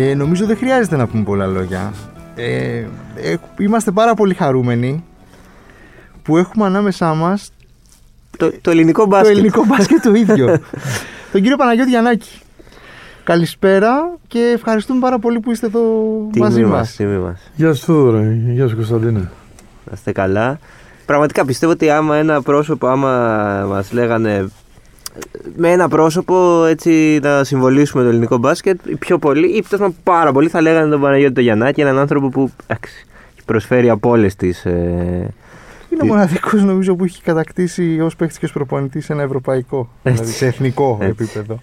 Ε, νομίζω δεν χρειάζεται να πούμε πολλά λόγια. Ε, ε, είμαστε πάρα πολύ χαρούμενοι που έχουμε ανάμεσά μας Το, το ελληνικό το μπάσκετ. ελληνικό μπάσκετ το ίδιο. Τον κύριο Παναγιώτη Γιαννάκη. Καλησπέρα και ευχαριστούμε πάρα πολύ που είστε εδώ Τιμή μαζί μας, μας. τιμή μας. Γεια σου Θόδωρα, γεια σου Κωνσταντίνε. Να είστε καλά. Πραγματικά πιστεύω ότι άμα ένα πρόσωπο, άμα μας λέγανε με ένα πρόσωπο έτσι να συμβολήσουμε το ελληνικό μπάσκετ, οι πιο πολλοί, ή τέλος πάντων πάρα πολλοί, θα λέγανε τον Παναγιώτη τον Γιαννάκη, έναν άνθρωπο που εντάξει, προσφέρει από όλες τις. Ε, Είναι ο μοναδικός νομίζω που έχει κατακτήσει ως παίχτης και ως προπονητής ένα ευρωπαϊκό. Έτσι. Δηλαδή σε εθνικό Έτσι. επίπεδο.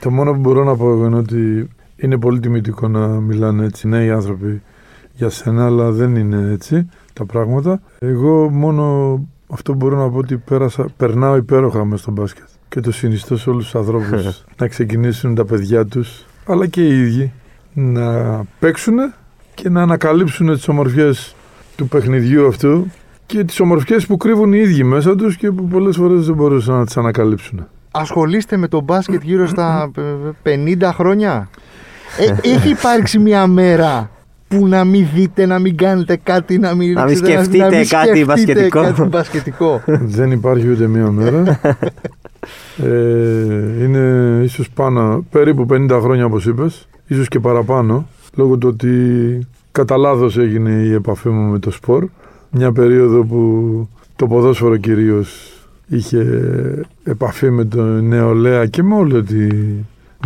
Το μόνο που μπορώ να πω εγώ είναι ότι είναι πολύ τιμητικό να μιλάνε έτσι νέοι άνθρωποι για σένα, αλλά δεν είναι έτσι τα πράγματα. Εγώ μόνο αυτό που μπορώ να πω ότι πέρασα, περνάω υπέροχα μέσα στο μπάσκετ και το συνιστώ σε όλους τους ανθρώπους να ξεκινήσουν τα παιδιά τους, αλλά και οι ίδιοι, να παίξουν και να ανακαλύψουν τις ομορφιές του παιχνιδιού αυτού και τις ομορφιές που κρύβουν οι ίδιοι μέσα τους και που πολλές φορές δεν μπορούσαν να τις ανακαλύψουν. Ασχολείστε με το μπάσκετ γύρω στα ε, 50 χρόνια. Ε, έχει υπάρξει μια μέρα που να μην δείτε, να μην κάνετε κάτι, να μην, Να μην ξέρετε, σκεφτείτε μην κάτι σκεφτείτε μπασκετικό. κάτι μπασκετικό. Δεν υπάρχει ούτε μία μέρα. Ε, είναι ίσως πάνω, περίπου 50 χρόνια όπως είπες, ίσως και παραπάνω, λόγω του ότι κατά λάθος έγινε η επαφή μου με το σπορ. Μια περίοδο που το ποδόσφαιρο κυρίως είχε επαφή με το νεολαία και με, όλο τη,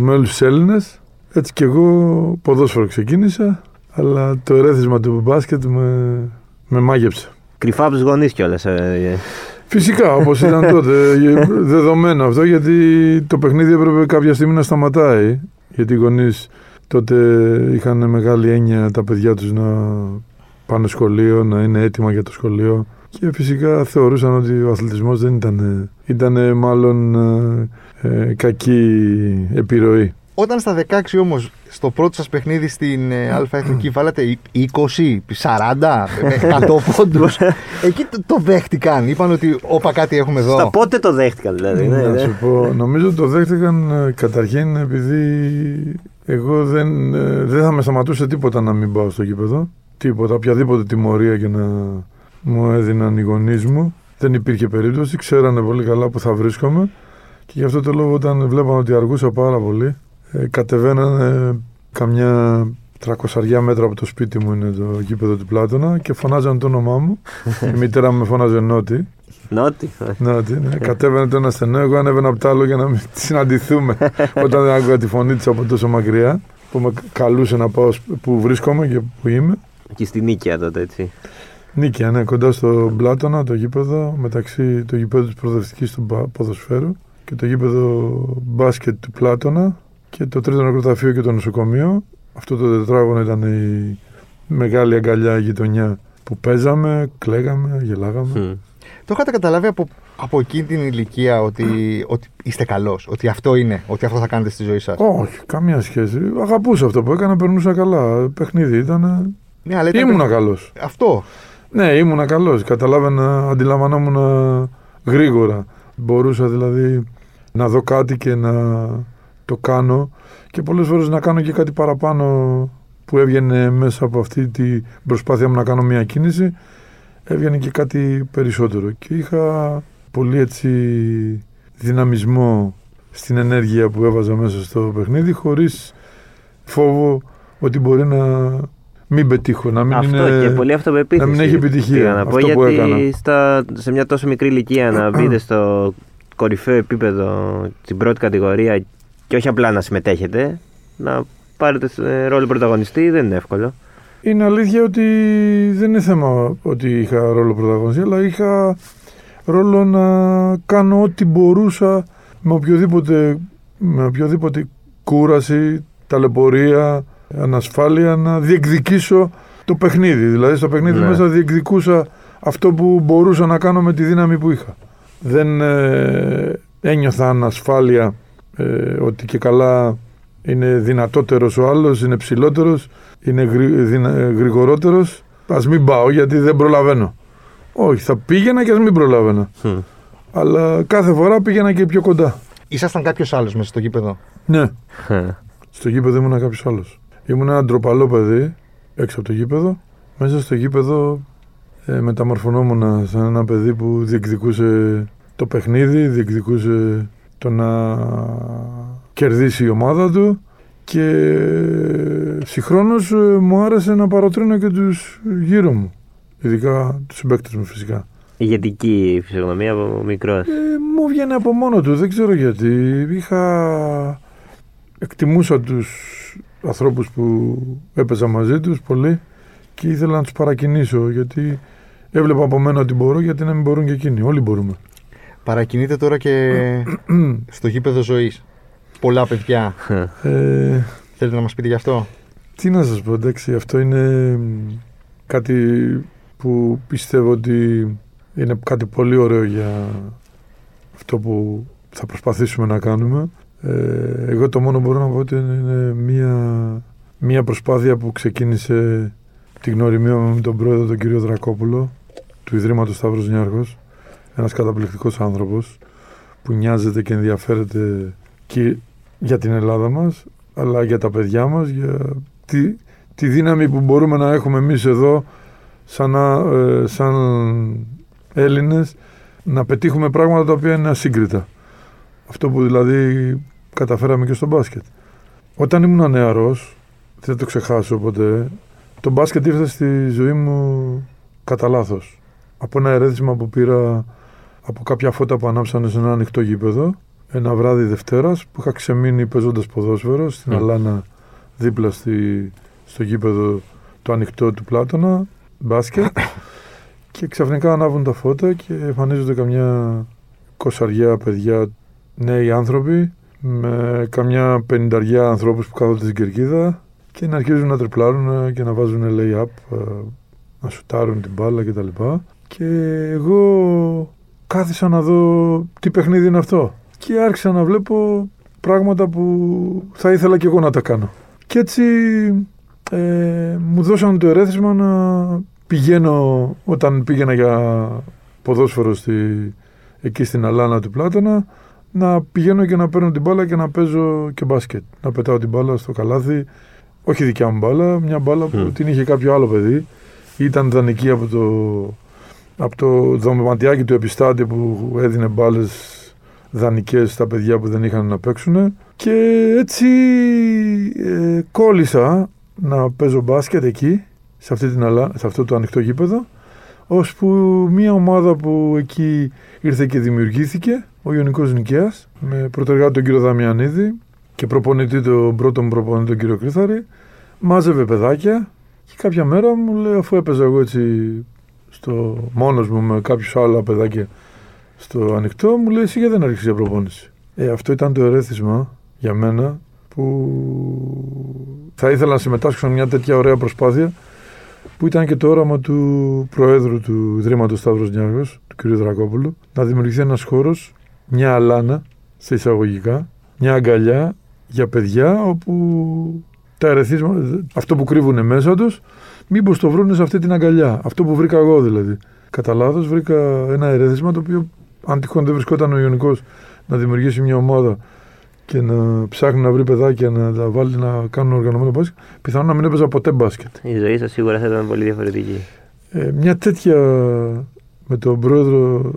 με όλους τους Έλληνες. Έτσι και εγώ ποδόσφαιρο ξεκίνησα, αλλά το ερέθισμα του μπάσκετ με, με μάγεψε. κρυφά από τους γονείς κιόλας. Ε, Φυσικά, όπως ήταν τότε, ε, δεδομένο αυτό, γιατί το παιχνίδι έπρεπε κάποια στιγμή να σταματάει, γιατί οι γονείς τότε είχαν μεγάλη έννοια τα παιδιά τους να πάνε σχολείο, να είναι έτοιμα για το σχολείο και φυσικά θεωρούσαν ότι ο αθλητισμός δεν ήταν, ήταν μάλλον ε, ε, κακή επιρροή. Όταν στα 16 όμως, στο πρώτο σας παιχνίδι στην ε, Α Εθνική, βάλατε 20, 40, 100 πόντους. Εκεί το, το δέχτηκαν. Είπαν ότι όπα κάτι έχουμε εδώ. Στα πότε το δέχτηκαν δηλαδή. ναι, να ναι. σου πω, νομίζω το δέχτηκαν ε, καταρχήν επειδή εγώ δεν, ε, δεν θα με σταματούσε τίποτα να μην πάω στο γήπεδο. Τίποτα, οποιαδήποτε τιμωρία και να μου έδιναν οι γονείς μου. Δεν υπήρχε περίπτωση, ξέρανε πολύ καλά που θα βρίσκομαι και γι' αυτό το λόγο όταν βλέπαν ότι αργούσα πάρα πολύ, ε, κατεβαίνανε καμιά 300 μέτρα από το σπίτι μου είναι το γήπεδο του Πλάτωνα και φωνάζαν το όνομά μου. η μητέρα μου με φώναζε Νότι. Νότι. Ναι, τι, ναι. Κατέβαινε το ένα στενό, εγώ ανέβαινα από το άλλο για να μην συναντηθούμε όταν δεν άκουγα τη φωνή της από τόσο μακριά που με καλούσε να πάω σ- που βρίσκομαι και που είμαι. Και στην Νίκαια τότε, έτσι. Νίκαια, ναι, κοντά στο Πλάτωνα, το γήπεδο, μεταξύ το γήπεδο της προοδευτικής του μπα- ποδοσφαίρου και το γήπεδο μπάσκετ του Πλάτωνα και το τρίτο νεκροταφείο και το νοσοκομείο. Αυτό το τετράγωνο ήταν η μεγάλη αγκαλιά η γειτονιά που παίζαμε, κλαίγαμε, γελάγαμε. Μμ. Το είχατε καταλάβει από, από εκείνη την ηλικία ότι, ότι είστε καλός, ότι αυτό είναι, ότι αυτό θα κάνετε στη ζωή σας; Όχι, καμία σχέση. Αγαπούσα αυτό που έκανα, περνούσα καλά. Παιχνίδι ήταν. Ναι, αλλά ήταν- Ήμουνα καλός. Αυτό. Ναι, ήμουνα καλός. Καταλάβαινα, αντιλαμβανόμουν γρήγορα. Μπορούσα δηλαδή να δω κάτι και να το κάνω και πολλές φορές να κάνω και κάτι παραπάνω που έβγαινε μέσα από αυτή την προσπάθεια μου να κάνω μια κίνηση έβγαινε και κάτι περισσότερο και είχα πολύ έτσι δυναμισμό στην ενέργεια που έβαζα μέσα στο παιχνίδι χωρίς φόβο ότι μπορεί να μην πετύχω, να μην Αυτό είναι... και πολύ αυτοπεποίθηση. να μην έχει επιτυχία πήγα να πω, αυτό που γιατί έκανα. στα, σε μια τόσο μικρή ηλικία να μπείτε στο κορυφαίο επίπεδο, στην πρώτη κατηγορία και όχι απλά να συμμετέχετε, να πάρετε ε, ρόλο πρωταγωνιστή δεν είναι εύκολο. Είναι αλήθεια ότι δεν είναι θέμα ότι είχα ρόλο πρωταγωνιστή, αλλά είχα ρόλο να κάνω ό,τι μπορούσα με οποιοδήποτε, με οποιοδήποτε κούραση, ταλαιπωρία, ανασφάλεια να διεκδικήσω το παιχνίδι. Δηλαδή στο παιχνίδι Ναι. μέσα διεκδικούσα αυτό που μπορούσα να κάνω με τη δύναμη που είχα. Δεν ε, ένιωθα ανασφάλεια ε, ότι και καλά είναι δυνατότερος ο άλλος, είναι ψηλότερος, είναι γρη, δυνα, ε, γρηγορότερος. Ας μην πάω γιατί δεν προλαβαίνω. Όχι, θα πήγαινα και ας μην προλαβαίνω. Μμ. Αλλά κάθε φορά πήγαινα και πιο κοντά. Ήσασταν κάποιος άλλος μέσα στο γήπεδο; Ναι, Ε, στο γήπεδο ήμουν κάποιος άλλος. ήμουν ένα ντροπαλό παιδί έξω από το γήπεδο. Μέσα στο γήπεδο ε, μεταμορφωνόμουν σαν ένα παιδί που διεκδικούσε το παιχνίδι, διεκδικούσε το να κερδίσει η ομάδα του και συγχρόνως ε, μου άρεσε να παροτρύνω και τους γύρω μου, ειδικά τους συμπαίκτες μου φυσικά. Ηγετική φυσιογνωμία από μικρός. Ε, μου βγαίνει από μόνο του, δεν ξέρω γιατί. Είχα... Εκτιμούσα τους ανθρώπους που έπαιζα μαζί τους πολύ και ήθελα να τους παρακινήσω γιατί έβλεπα από μένα ότι μπορώ γιατί να μην μπορούν και εκείνοι. Όλοι μπορούμε. Παρακινείτε τώρα και στο γήπεδο ζωής. Πολλά παιδιά. Ε, Θέλετε να μας πείτε γι' αυτό; τι να σας πω, εντάξει, αυτό είναι κάτι που πιστεύω ότι είναι κάτι πολύ ωραίο για αυτό που θα προσπαθήσουμε να κάνουμε. Ε, εγώ το μόνο που μπορώ να πω ότι είναι μια, μια προσπάθεια που ξεκίνησε τη γνωριμία μου με τον πρόεδρο τον κύριο Δρακόπουλο του Ιδρύματος Σταύρος Νιάρχος ένας καταπληκτικός άνθρωπος που νοιάζεται και ενδιαφέρεται και για την Ελλάδα μας αλλά για τα παιδιά μας για τη, τη δύναμη που μπορούμε να έχουμε εμείς εδώ σαν, να- ε, σαν Έλληνες να πετύχουμε πράγματα τα οποία είναι ασύγκριτα. Αυτό που δηλαδή καταφέραμε και στο μπάσκετ. Όταν ήμουν νεαρός, δεν θα το ξεχάσω ποτέ, το μπάσκετ ήρθε στη ζωή μου κατά λάθος. Από ένα ερέθισμα που πήρα από κάποια φώτα που ανάψανε σε ένα ανοιχτό γήπεδο, ένα βράδυ Δευτέρας που είχα ξεμείνει παίζοντας ποδόσφαιρο στην Μμ. Αλάνα δίπλα στη, στο γήπεδο το ανοιχτό του Πλάτωνα, μπάσκετ και ξαφνικά ανάβουν τα φώτα και εμφανίζονται καμιά κοσαριά παιδιά, νέοι άνθρωποι με καμιά πενηνταριά ανθρώπους που κάθονται στην κερκίδα και να αρχίζουν να τριπλάρουν και να βάζουν lay-up, ε, να σουτάρουν την μπάλα κτλ. Και εγώ κάθισα να δω τι παιχνίδι είναι αυτό. Και άρχισα να βλέπω πράγματα που θα ήθελα και εγώ να τα κάνω. Και έτσι ε, μου δώσαν το ερέθισμα να πηγαίνω όταν πήγαινα για ποδόσφαιρο στη, εκεί στην Αλάνα του Πλάτωνα να πηγαίνω και να παίρνω την μπάλα και να παίζω και μπάσκετ. Να πετάω την μπάλα στο καλάθι. Όχι δικιά μου μπάλα, μια μπάλα που Μμ. την είχε κάποιο άλλο παιδί. Ήταν δανεική από το, από το δωματιάκι του επιστάτη που έδινε μπάλες δανεικές στα παιδιά που δεν είχαν να παίξουν. Και έτσι ε, κόλλησα να παίζω μπάσκετ εκεί, σε, αυτή την, αλα- σε αυτό το ανοιχτό γήπεδο, ώσπου μια ομάδα που εκεί ήρθε και δημιουργήθηκε, ο Ιωνικός Νικαίας, με πρωτεργάτη τον κύριο Δαμιανίδη και προπονητή τον πρώτο μου προπονητή τον κύριο Κρυθάρη, μάζευε παιδάκια και κάποια μέρα μου λέει, αφού έπαιζα εγώ έτσι στο μόνος μου με κάποιους άλλα παιδάκια στο ανοιχτό, μου λέει εσύ γιατί δεν άρχισες για προπόνηση; Ε, αυτό ήταν το ερέθισμα για μένα που θα ήθελα να συμμετάσχω σε μια τέτοια ωραία προσπάθεια που ήταν και το όραμα του Προέδρου του Ιδρύματος Σταύρος Νιάργος, του κ. Δρακόπουλου, να δημιουργηθεί ένας χώρος, μια αλάνα, σε εισαγωγικά, μια αγκαλιά για παιδιά όπου τα ερεθίσματα, αυτό που κρύβουν μέσα τους, μήπως το βρουν σε αυτή την αγκαλιά. Αυτό που βρήκα εγώ δηλαδή. Κατά λάθος βρήκα ένα ερέθισμα το οποίο αν τυχόν δεν βρισκόταν ο Ιωνικός να δημιουργήσει μια ομάδα και να ψάχνει να βρει παιδάκια να τα βάλει να κάνουν οργανωμένο μπάσκετ, πιθανόν να μην έπαιζα ποτέ μπάσκετ. Η ζωή σας σίγουρα θα ήταν πολύ διαφορετική. Ε, μια τέτοια με τον πρόεδρο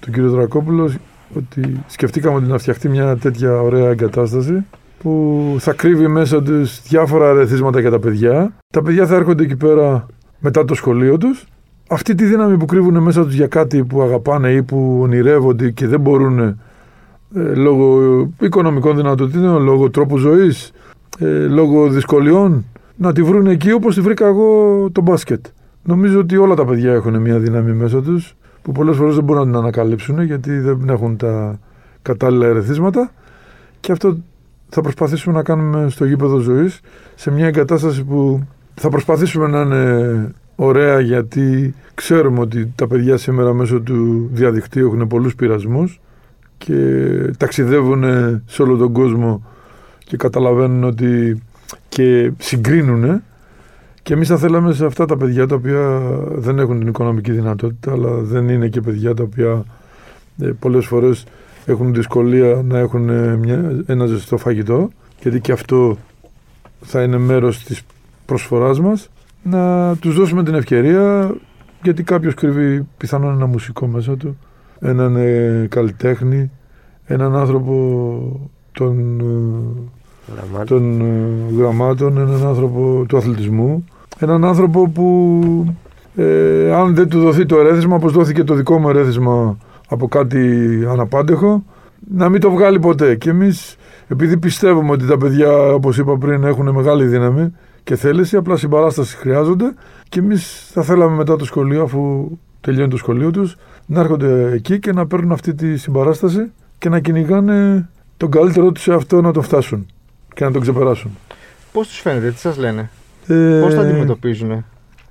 τον κύριο Δρακόπουλο ότι σκεφτήκαμε ότι να φτιαχτεί μια τέτοια ωραία εγκατάσταση που θα κρύβει μέσα τους διάφορα αρεθίσματα για τα παιδιά. Τα παιδιά θα έρχονται εκεί πέρα μετά το σχολείο τους. Αυτή τη δύναμη που κρύβουν μέσα τους για κάτι που αγαπάνε ή που ονειρεύονται και δεν μπορούν ε, λόγω οικονομικών δυνατοτήτων, λόγω τρόπου ζωής, ε, λόγω δυσκολιών, να τη βρουν εκεί όπως τη βρήκα εγώ το μπάσκετ. Νομίζω ότι όλα τα παιδιά έχουν μια δύναμη μέσα τους που πολλές φορές δεν μπορούν να την ανακαλύψουν γιατί δεν έχουν τα κατάλληλα ερεθίσματα και αυτό θα προσπαθήσουμε να κάνουμε στο γήπεδο ζωής σε μια εγκατάσταση που θα προσπαθήσουμε να είναι ωραία γιατί ξέρουμε ότι τα παιδιά σήμερα μέσω του διαδικτύου έχουν πολλούς πειρασμούς και ταξιδεύουν σε όλο τον κόσμο και καταλαβαίνουν ότι και συγκρίνουν και εμείς θα θέλαμε σε αυτά τα παιδιά τα οποία δεν έχουν την οικονομική δυνατότητα αλλά δεν είναι και παιδιά τα οποία ε, πολλές φορές έχουν δυσκολία να έχουν ε, μια, ένα ζεστό φαγητό γιατί και αυτό θα είναι μέρος της προσφοράς μας να τους δώσουμε την ευκαιρία γιατί κάποιος κρύβει πιθανόν ένα μουσικό μέσα του έναν ε, καλλιτέχνη έναν άνθρωπο των, ε, Γραμμάτων. των ε, γραμμάτων έναν άνθρωπο του αθλητισμού έναν άνθρωπο που ε, αν δεν του δοθεί το ερέθισμα όπως δόθηκε το δικό μου ερέθισμα από κάτι αναπάντεχο να μην το βγάλει ποτέ και εμείς επειδή πιστεύουμε ότι τα παιδιά όπως είπα πριν έχουν μεγάλη δύναμη και θέληση απλά συμπαράσταση χρειάζονται και εμείς θα θέλαμε μετά το σχολείο αφού τελειώνει το σχολείο τους να έρχονται εκεί και να παίρνουν αυτή τη συμπαράσταση και να κυνηγάνε τον καλύτερό τους σε αυτό να το φτάσουν και να τον ξεπεράσουν. Πώς τους φαίνεται, τι σας λένε, Ε, Πώς τα αντιμετωπίζουν.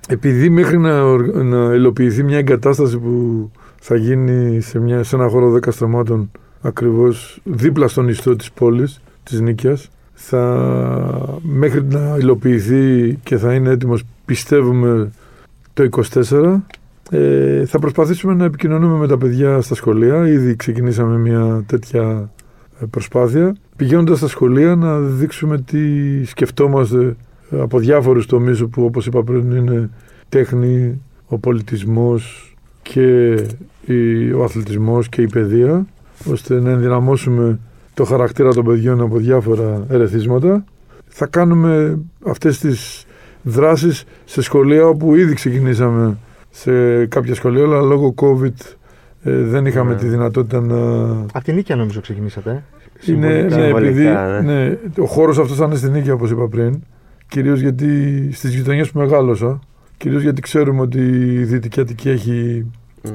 επειδή μέχρι να, οργ- να υλοποιηθεί μια εγκατάσταση που θα γίνει σε, μια, σε ένα χώρο 10 στρωμάτων ακριβώς δίπλα στον ιστό της πόλης, της Νίκιας, θα, μέχρι να υλοποιηθεί και θα είναι έτοιμος πιστεύουμε το 24 ε, θα προσπαθήσουμε να επικοινωνούμε με τα παιδιά στα σχολεία. Ήδη ξεκινήσαμε μια τέτοια ε, προσπάθεια. Πηγαίνοντας στα σχολεία να δείξουμε τι σκεφτόμαστε ε, από διάφορους τομείς που όπως είπα πριν είναι τέχνη, ο πολιτισμός και η- ο αθλητισμός και η παιδεία ώστε να ενδυναμώσουμε το χαρακτήρα των παιδιών από διάφορα ερεθίσματα. Θα κάνουμε αυτές τις δράσεις σε σχολεία όπου ήδη ξεκινήσαμε σε κάποια σχολεία, αλλά λόγω COVID ε, δεν είχαμε Ναι. τη δυνατότητα να... Από την νίκαια νομίζω ξεκινήσατε. ε. Είναι, Συμβολικά. ναι, Συμβολικά, επειδή ναι. ναι, ο χώρος αυτός θα είναι στην νίκη όπως είπα πριν, κυρίως γιατί στις γειτονιές που μεγάλωσα, κυρίως γιατί ξέρουμε ότι η Δυτική Αττική έχει Μμ.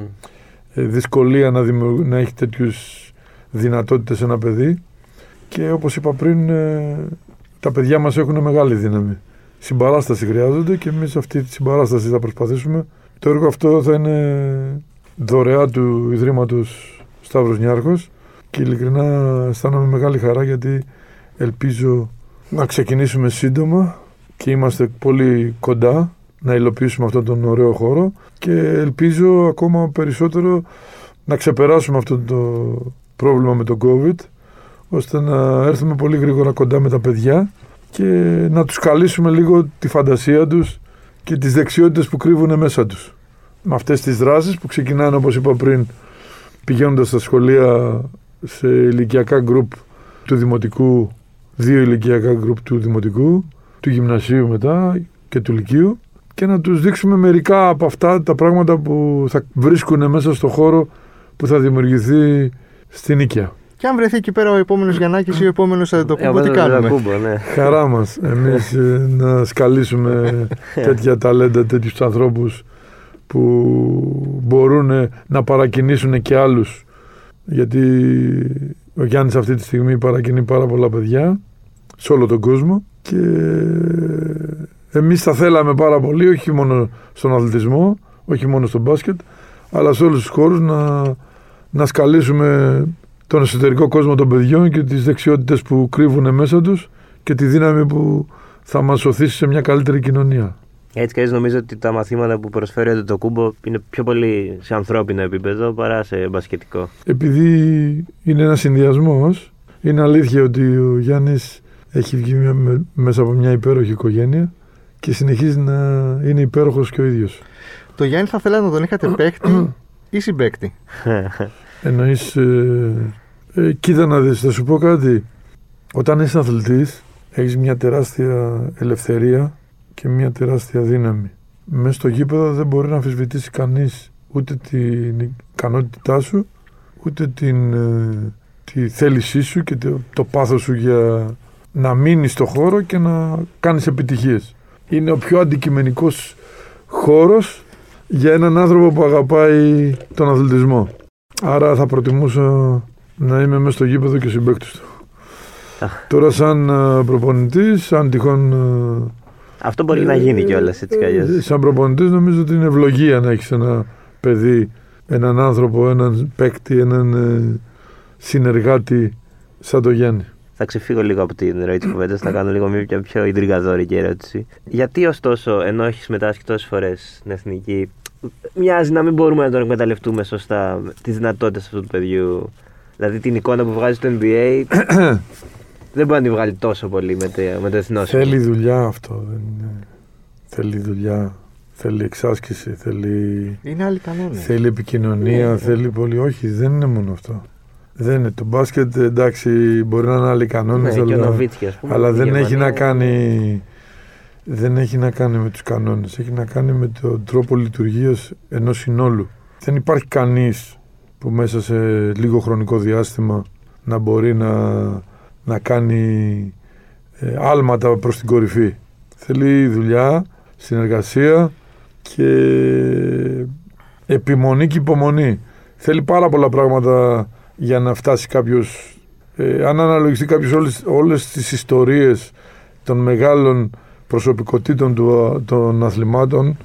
ε, δυσκολία να, δημιουργ- να έχει τέτοιους δυνατότητες ένα παιδί και όπως είπα πριν ε, τα παιδιά μας έχουν μεγάλη δύναμη. Συμπαράσταση χρειάζονται και εμείς αυτή τη συμπαράσταση θα προσπαθήσουμε. Το έργο αυτό θα είναι δωρεά του Ιδρύματος Σταύρος Νιάρχος και ειλικρινά αισθάνομαι μεγάλη χαρά γιατί ελπίζω να ξεκινήσουμε σύντομα και είμαστε πολύ κοντά να υλοποιήσουμε αυτόν τον ωραίο χώρο και ελπίζω ακόμα περισσότερο να ξεπεράσουμε αυτό το πρόβλημα με τον COVID ώστε να έρθουμε πολύ γρήγορα κοντά με τα παιδιά και να τους καλύσουμε λίγο τη φαντασία τους και τις δεξιότητες που κρύβουν μέσα τους. Με αυτές τις δράσεις που ξεκινάνε όπως είπα πριν πηγαίνοντας στα σχολεία σε ηλικιακά γκρουπ του Δημοτικού, δύο ηλικιακά γκρουπ του Δημοτικού, του Γυμνασίου μετά και του Λυκείου και να τους δείξουμε μερικά από αυτά τα πράγματα που θα βρίσκουν μέσα στο χώρο που θα δημιουργηθεί στην Νίκαια. Και αν βρεθεί εκεί πέρα ο επόμενος Γιαννάκης ή ο επόμενος Ε, Αντετοκούμπο, τι ο κάνουμε. Κούμπο, ναι. Χαρά μας εμείς ε, να σκαλίσουμε τέτοια ταλέντα, τέτοιους ανθρώπους που μπορούν να παρακινήσουν και άλλους γιατί ο Γιάννης αυτή τη στιγμή παρακινεί πάρα πολλά παιδιά σε όλο τον κόσμο και εμείς θα θέλαμε πάρα πολύ όχι μόνο στον αθλητισμό, όχι μόνο στο μπάσκετ αλλά σε όλους τους χώρους να, να σκαλίσουμε τον εσωτερικό κόσμο των παιδιών και τις δεξιότητες που κρύβουν μέσα τους και τη δύναμη που θα μας οθήσει σε μια καλύτερη κοινωνία. Έτσι κι αλλιώς νομίζω ότι τα μαθήματα που προσφέρει το κούμπο είναι πιο πολύ σε ανθρώπινο επίπεδο παρά σε μπασκετικό. Επειδή είναι ένας συνδυασμός, είναι αλήθεια ότι ο Γιάννης έχει βγει μια- με- μέσα από μια υπέροχη οικογένεια και συνεχίζει να είναι υπέροχος και ο ίδιος. Το Γιάννη θα θέλατε να τον είχατε παίχτη ή συμπαίκτη; Εννοείς, ε, ε, κοίτα να δεις, θα σου πω κάτι. Όταν είσαι αθλητής, έχεις μια τεράστια ελευθερία και μια τεράστια δύναμη. Μέσα στο γήπεδο δεν μπορεί να αμφισβητήσει κανείς ούτε την ικανότητά σου, ούτε την, ε, τη θέλησή σου και το, το πάθος σου για να μείνεις στο χώρο και να κάνεις επιτυχίες. Είναι ο πιο αντικειμενικός χώρος για έναν άνθρωπο που αγαπάει τον αθλητισμό. Άρα θα προτιμούσα να είμαι μέσα στο γήπεδο και συμπαίκτης του. Τώρα σαν ε, προπονητής, αν τυχόν... ε, Αυτό μπορεί να γίνει κιόλας έτσι κι ε, αλλιώς. Σαν προπονητής νομίζω ότι είναι ευλογία να έχεις ένα παιδί, έναν άνθρωπο, έναν παίκτη, έναν ε, συνεργάτη σαν το Γιάννη. Θα ξεφύγω λίγο από την ροή της κουβέντας, θα κάνω λίγο μια πιο ιντριγαδόρικη ερώτηση. Γιατί ωστόσο, ενώ έχεις συμμετάσχει τόσες φορές στην εθνική, μοιάζει να μην μπορούμε να τον εκμεταλλευτούμε σωστά τις δυνατότητες αυτού του παιδιού; Δηλαδή την εικόνα που βγάζει στο NBA δεν μπορεί να τη βγάλει τόσο πολύ με το, με το εθνό Θέλει δουλειά αυτό. Δεν είναι. Θέλει δουλειά. Θέλει εξάσκηση. Θέλει, Είναι άλλοι κανόνε. θέλει επικοινωνία. Θέλει πολύ. Όχι, δεν είναι μόνο αυτό. Δεν είναι. Το μπάσκετ εντάξει μπορεί να είναι άλλοι κανόνες, Ναι, και ο αλλά, Νοβίτσκι, ας πούμε, αλλά στη δεν έχει Γερμανία. να κάνει. Δεν έχει να κάνει με τους κανόνες, έχει να κάνει με τον τρόπο λειτουργίας ενός συνόλου. Δεν υπάρχει κανείς που μέσα σε λίγο χρονικό διάστημα να μπορεί να, να κάνει ε, άλματα προς την κορυφή. Θέλει δουλειά, συνεργασία και επιμονή και υπομονή. Θέλει πάρα πολλά πράγματα για να φτάσει κάποιος, ε, αν αναλογιστεί κάποιος όλες, όλες τις ιστορίες των μεγάλων προσωπικότητων του, των αθλημάτων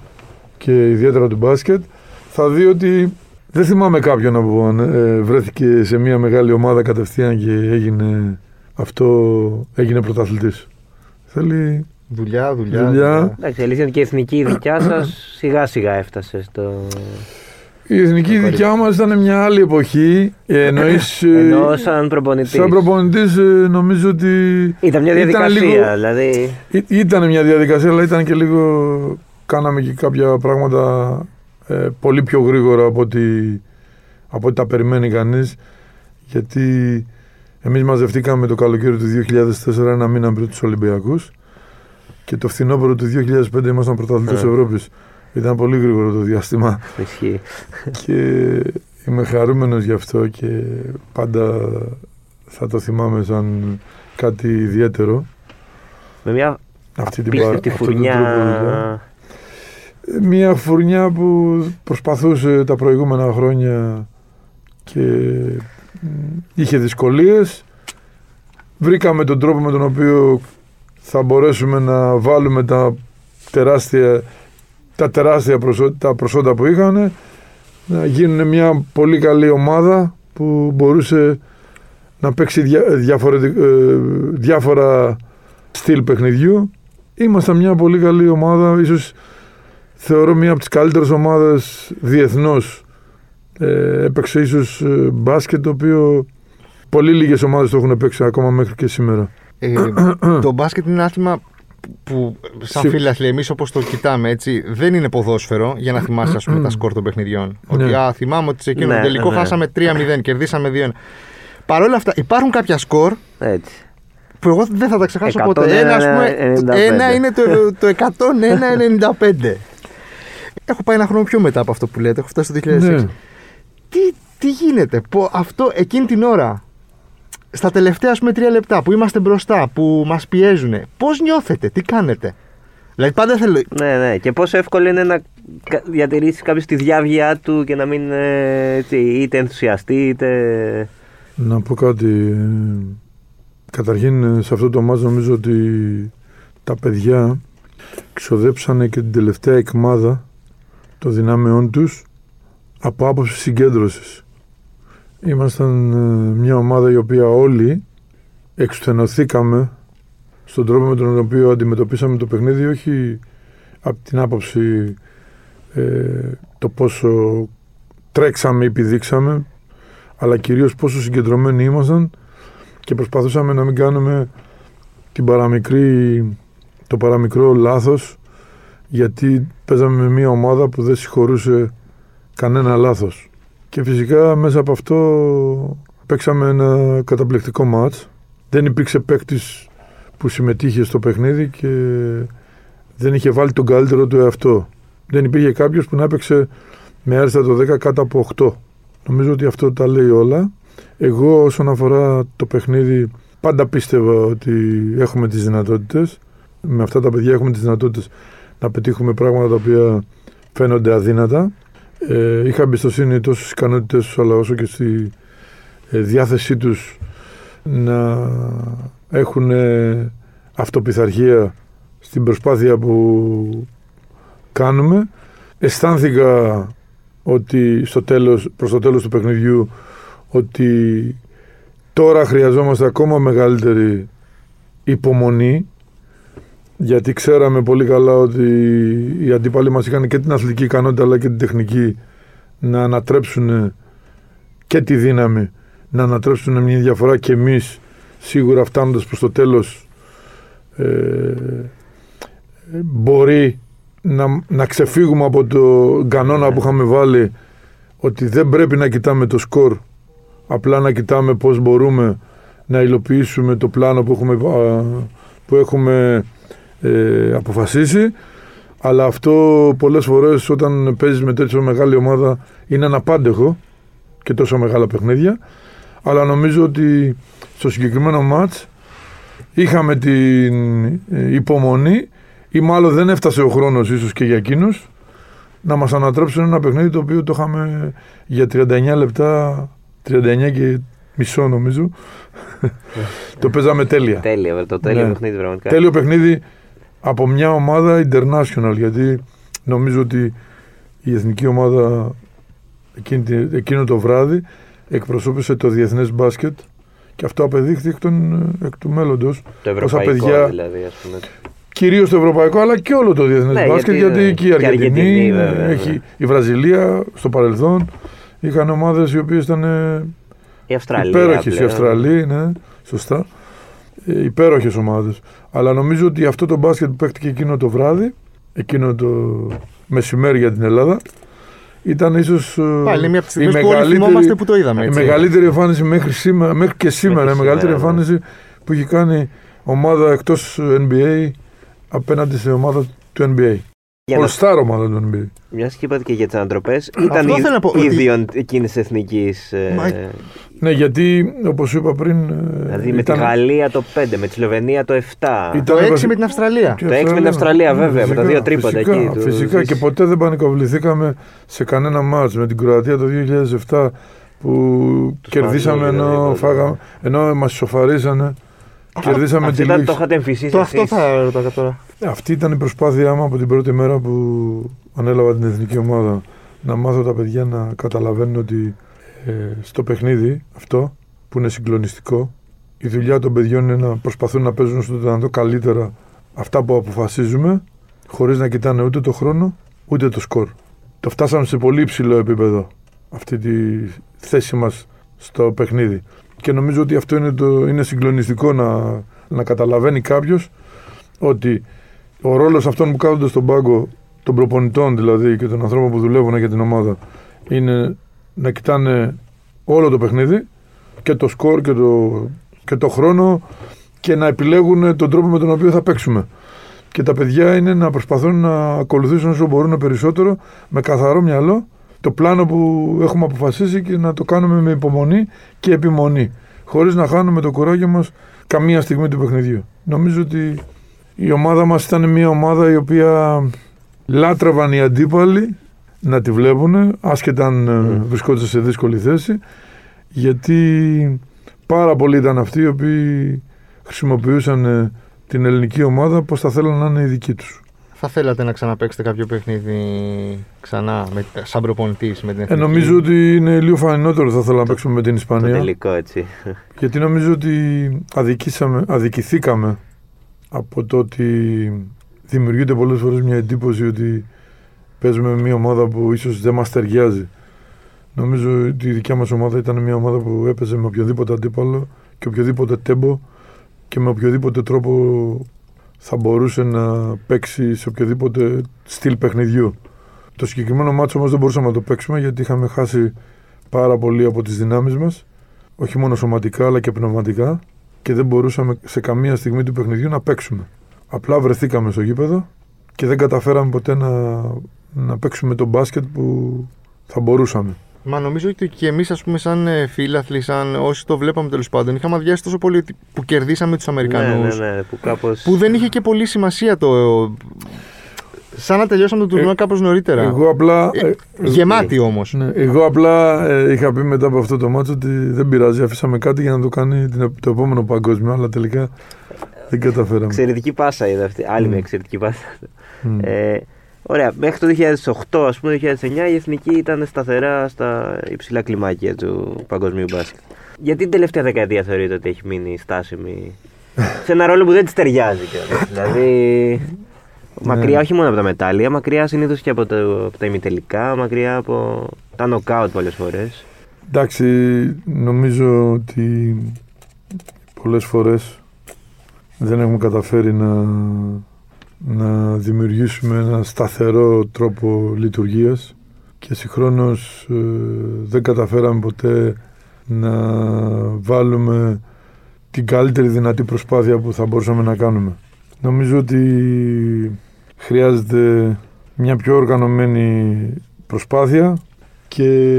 και ιδιαίτερα του μπάσκετ, θα δει ότι δεν θυμάμαι κάποιον που ε, βρέθηκε σε μια μεγάλη ομάδα κατευθείαν και έγινε αυτό, έγινε πρωταθλητής. Θέλει Δουλειά, δουλειά. Δουλειά. Εντάξει, η αλήθεια είναι και η εθνική δικιά σας σιγά σιγά έφτασε στο. Η εθνική Το δικιά μας ήταν μια άλλη εποχή. Ε, εννοείς, ε, Ενώ σαν προπονητής. σαν προπονητής ε, νομίζω ότι Ήταν μια ήταν διαδικασία, λίγο- δηλαδή. Ή- Ήταν μια διαδικασία, αλλά ήταν και λίγο. Κάναμε και κάποια πράγματα ε, πολύ πιο γρήγορα από ό,τι, από ό,τι τα περιμένει κανείς. Γιατί εμείς μαζευτήκαμε το καλοκαίρι του 2004 ένα μήνα πριν τους Ολυμπιακούς και το φθινόπωρο του 2005 ήμασταν πρωταθλητές Ε. Ευρώπης. Ήταν πολύ γρήγορο το διάστημα Ισχύει. και είμαι χαρούμενος γι' αυτό και πάντα θα το θυμάμαι σαν κάτι ιδιαίτερο. Με μια Αυτή την απίστευτη αυτόν τον τρόπο δουλειά. φουρνιά. Μια φουρνιά που προσπαθούσε τα προηγούμενα χρόνια και μ, είχε δυσκολίες. Βρήκαμε τον τρόπο με τον οποίο θα μπορέσουμε να βάλουμε τα τεράστια, τα τεράστια προσόντα, τα προσόντα που είχαν να γίνουν μια πολύ καλή ομάδα που μπορούσε να παίξει δια, διαφορετικ- ε, διάφορα στυλ παιχνιδιού. Ήμασταν μια πολύ καλή ομάδα, ίσως θεωρώ μία από τις καλύτερες ομάδες διεθνώς. Ε, έπαιξε ίσως ε, μπάσκετ το οποίο πολύ λίγες ομάδες το έχουν παίξει ακόμα μέχρι και σήμερα. Ε, το μπάσκετ είναι ένα άθλημα που σαν Συ- φίλαθλοι εμείς όπως το κοιτάμε έτσι, δεν είναι ποδόσφαιρο για να θυμάσαι ας πούμε, τα σκορ των παιχνιδιών. Ότι Ναι. α, θυμάμαι ότι σε εκείνο Ναι, το τελικό ναι, ναι. χάσαμε 3-0, κερδίσαμε 2-1. Παρ' όλα αυτά, υπάρχουν κάποια σκορ Έτσι. που εγώ δεν θα τα ξεχάσω 101, ποτέ. Ένα, ας πούμε, 95. ένα είναι το, το 101-95. Έχω πάει ένα χρόνο πιο μετά από αυτό που λέτε. Έχω φτάσει το 2006. Ναι. Τι, τι γίνεται, που αυτό εκείνη την ώρα, στα τελευταία ας πούμε τρία λεπτά που είμαστε μπροστά, που μας πιέζουν, πώς νιώθετε, τι κάνετε; Δηλαδή πάντα θέλω, Ναι, ναι. Και πόσο εύκολο είναι να κα- διατηρήσεις κάποιος τη διάβγειά του και να μην ε, έτσι, είτε ενθουσιαστεί είτε. Να πω κάτι. ε, Καταρχήν ε, σε αυτό το μάτς νομίζω ότι τα παιδιά ξοδέψανε και την τελευταία εκμάδα των δυνάμεών τους από άποψη συγκέντρωσης. Ήμασταν ε, μια ομάδα η οποία όλοι εξουθενωθήκαμε στον τρόπο με τον οποίο αντιμετωπίσαμε το παιχνίδι όχι από την άποψη ε, το πόσο τρέξαμε ή πηδήξαμε αλλά κυρίως πόσο συγκεντρωμένοι ήμασταν και προσπαθούσαμε να μην κάνουμε την παραμικρή, το παραμικρό λάθος γιατί παίζαμε με μια ομάδα που δεν συγχωρούσε κανένα λάθος. Και φυσικά μέσα από αυτό παίξαμε ένα καταπληκτικό μάτς. Δεν υπήρξε παίκτης που συμμετείχε στο παιχνίδι και δεν είχε βάλει τον καλύτερο του εαυτό. Δεν υπήρχε κάποιος που να έπαιξε με άριστα το 10 κάτω από 8. Νομίζω ότι αυτό τα λέει όλα. Εγώ όσον αφορά το παιχνίδι πάντα πίστευα ότι έχουμε τις δυνατότητες. Με αυτά τα παιδιά έχουμε τις δυνατότητες να πετύχουμε πράγματα τα οποία φαίνονται αδύνατα. Ε, είχα εμπιστοσύνη τόσο στις ικανότητες τους αλλά όσο και στη ε, διάθεσή τους να έχουν ε, αυτοπιθαρχία στην προσπάθεια που κάνουμε. Αισθάνθηκα ότι στο τέλος, προς το τέλος του παιχνιδιού ότι τώρα χρειαζόμαστε ακόμα μεγαλύτερη υπομονή γιατί ξέραμε πολύ καλά ότι οι αντίπαλοι μας είχαν και την αθλητική ικανότητα αλλά και την τεχνική να ανατρέψουν και τη δύναμη να ανατρέψουν μια διαφορά και εμείς σίγουρα φτάνοντας προς το τέλος ε, μπορεί να, να ξεφύγουμε από το κανόνα που είχαμε βάλει ότι δεν πρέπει να κοιτάμε το σκορ απλά να κοιτάμε πώς μπορούμε να υλοποιήσουμε το πλάνο που έχουμε, που έχουμε ε, αποφασίσει αλλά αυτό πολλές φορές όταν παίζεις με τέτοια μεγάλη ομάδα είναι αναπάντεχο και τόσο μεγάλα παιχνίδια αλλά νομίζω ότι στο συγκεκριμένο μάτς είχαμε την ε, υπομονή ή μάλλον δεν έφτασε ο χρόνος ίσως και για εκείνους να μας ανατρέψουν ένα παιχνίδι το οποίο το είχαμε για 39 λεπτά 39 και μισό νομίζω το παίζαμε τέλεια Τέλεια, το τέλειο Ναι. παιχνίδι πραγματικά. τέλειο παιχνίδι από μια ομάδα international γιατί νομίζω ότι η εθνική ομάδα εκείνη, τη- εκείνο το βράδυ εκπροσώπησε το διεθνές μπάσκετ και αυτό απεδείχθη εκ, των, εκ του μέλλοντος Το Όσα ευρωπαϊκό παιδιά- δηλαδή, ας πούμε. κυρίως το ευρωπαϊκό αλλά και όλο το διεθνές Ναι, μπάσκετ γιατί, γιατί, ναι, εκεί η και η Αργεντινή, Αργεντινή, βέβαια, έχει, ναι. η Βραζιλία στο παρελθόν είχαν ομάδες οι οποίες ήταν ε, Η Αυστραλία. Υπέροχες οι πλέον. Αυστραλοί, ναι, σωστά. Ε, Υπέροχες ομάδες. Αλλά νομίζω ότι αυτό το μπάσκετ που παίχτηκε εκείνο το βράδυ, εκείνο το μεσημέρι για την Ελλάδα, ήταν ίσως. Πάλι είναι μια από τις στιγμές που όλοι θυμόμαστε που το είδαμε. η έτσι. μεγαλύτερη εμφάνιση μέχρι, σήμερα, μέχρι και σήμερα. Μέχρι η μεγαλύτερη σήμερα, ναι. εμφάνιση που έχει κάνει ομάδα εκτός NBA απέναντι σε ομάδα του NBA. Για να, All star ομάδα του NBA. μιας και είπατε και για τις ανατροπές, ήταν θέλω να πω, η- ότι- ίδιον εκείνης της εθνικής. ε, Μα- Ναι, γιατί όπως είπα πριν. ε, δηλαδή με τη ήταν- Γαλλία το 5, με τη Σλοβενία το 7. Ήταν Το 6 βασι- με την Αυστραλία. Και Το έξι με την Αυστραλία, βέβαια, με τα δύο τρίποτα φυσικά, εκεί, τους Φυσικά Ζήση. και ποτέ δεν πανικοβληθήκαμε σε κανένα μάτς με την Κροατία το 2007 που κερδίσαμε φάγαμε, ενώ, δηλαδή, φάγαμε, ενώ μας σοφαρίσανε. Κερδίσαμε Αυτό τη ήταν, το λήξη. είχατε εμφυσίσει Το αυτό εσείς. θα ρωτάω τώρα. Αυτή ήταν η προσπάθειά μου από την πρώτη μέρα που ανέλαβα την εθνική ομάδα. Να μάθω τα παιδιά να καταλαβαίνουν ότι ε, στο παιχνίδι αυτό που είναι συγκλονιστικό η δουλειά των παιδιών είναι να προσπαθούν να παίζουν στο δυνατό καλύτερα αυτά που αποφασίζουμε χωρίς να κοιτάνε ούτε το χρόνο ούτε το σκορ. Το φτάσαμε σε πολύ υψηλό επίπεδο αυτή τη θέση μας στο παιχνίδι. Και νομίζω ότι αυτό είναι, το, είναι συγκλονιστικό να, να καταλαβαίνει κάποιος ότι ο ρόλος αυτών που κάθονται στον πάγκο, των προπονητών δηλαδή και των ανθρώπων που δουλεύουν για την ομάδα, είναι να κοιτάνε όλο το παιχνίδι και το σκορ και το, και το χρόνο και να επιλέγουν τον τρόπο με τον οποίο θα παίξουμε. Και τα παιδιά είναι να προσπαθούν να ακολουθήσουν όσο μπορούν περισσότερο με καθαρό μυαλό το πλάνο που έχουμε αποφασίσει και να το κάνουμε με υπομονή και επιμονή. Χωρίς να χάνουμε το κουράγιο μας καμία στιγμή του παιχνιδιού. Νομίζω ότι η ομάδα μας ήταν μια ομάδα η οποία λάτρευαν οι αντίπαλοι να τη βλέπουν άσχετα αν ε, βρισκόντουσαν σε δύσκολη θέση γιατί πάρα πολλοί ήταν αυτοί οι οποίοι χρησιμοποιούσαν ε, την ελληνική ομάδα πως θα θέλουν να είναι οι δικοί τους. Θα θέλατε να ξαναπαίξετε κάποιο παιχνίδι ξανά με, σαν προπονητής με την Ε, εθνική; νομίζω ότι είναι λίγο φανερότερο θα ήθελα να παίξουμε με την Το Ισπανία. τελικό έτσι. Γιατί νομίζω ότι αδικήσαμε, αδικηθήκαμε από το ότι δημιουργείται πολλές φορές μια εντύπωση ότι παίζουμε με μια ομάδα που ίσως δεν μας ταιριάζει. Νομίζω ότι η δικιά μας ομάδα ήταν μια ομάδα που έπαιζε με οποιοδήποτε αντίπαλο και οποιοδήποτε τέμπο και με οποιοδήποτε τρόπο θα μπορούσε να παίξει σε οποιοδήποτε στυλ παιχνιδιού. Το συγκεκριμένο μάτσο όμως δεν μπορούσαμε να το παίξουμε γιατί είχαμε χάσει πάρα πολύ από τις δυνάμεις μας όχι μόνο σωματικά αλλά και πνευματικά και δεν μπορούσαμε σε καμία στιγμή του παιχνιδιού να παίξουμε. Απλά βρεθήκαμε στο γήπεδο και δεν καταφέραμε ποτέ να, να παίξουμε τον μπάσκετ που θα μπορούσαμε. Μα νομίζω ότι και εμείς, ας πούμε, σαν ε, φίλαθλοι, σαν όσοι το βλέπαμε τέλος πάντων, είχαμε αδειάσει τόσο πολύ ότι- που κερδίσαμε τους Αμερικανού. ναι, ναι, ναι, που κάπως... Που δεν είχε και πολύ σημασία το. Σαν να τελειώσαμε το τουρνουά Ε, κάπως νωρίτερα. Εγώ απλά, Ε, ε, Γεμάτη όμως. ναι, εγώ απλά ε, είχα πει μετά από αυτό το μάτσο ότι δεν πειράζει, αφήσαμε κάτι για να το κάνει την, το επόμενο παγκόσμιο, αλλά τελικά δεν καταφέραμε. Εξαιρετική πάσα είδα αυτή. Άλλη Μμ. μια εξαιρετική πάσα. Μμ. Ε, ωραία, μέχρι το 2008, ας πούμε, 2009 η εθνική ήταν σταθερά στα υψηλά κλιμάκια του παγκοσμίου μπάσκετ. Γιατί την τελευταία δεκαετία θεωρείτε ότι έχει μείνει στάσιμη; Σε ένα ρόλο που δεν της ταιριάζει κιόλας. δηλαδή. Μακριά όχι μόνο από τα μετάλλια, μακριά συνήθως και από, το, από τα ημιτελικά, μακριά από τα νοκάουτ πολλές φορές. Εντάξει, νομίζω ότι πολλές φορές δεν έχουμε καταφέρει να, να δημιουργήσουμε ένα σταθερό τρόπο λειτουργίας και συγχρόνως ε, δεν καταφέραμε ποτέ να βάλουμε την καλύτερη δυνατή προσπάθεια που θα μπορούσαμε να κάνουμε. Νομίζω ότι χρειάζεται μια πιο οργανωμένη προσπάθεια και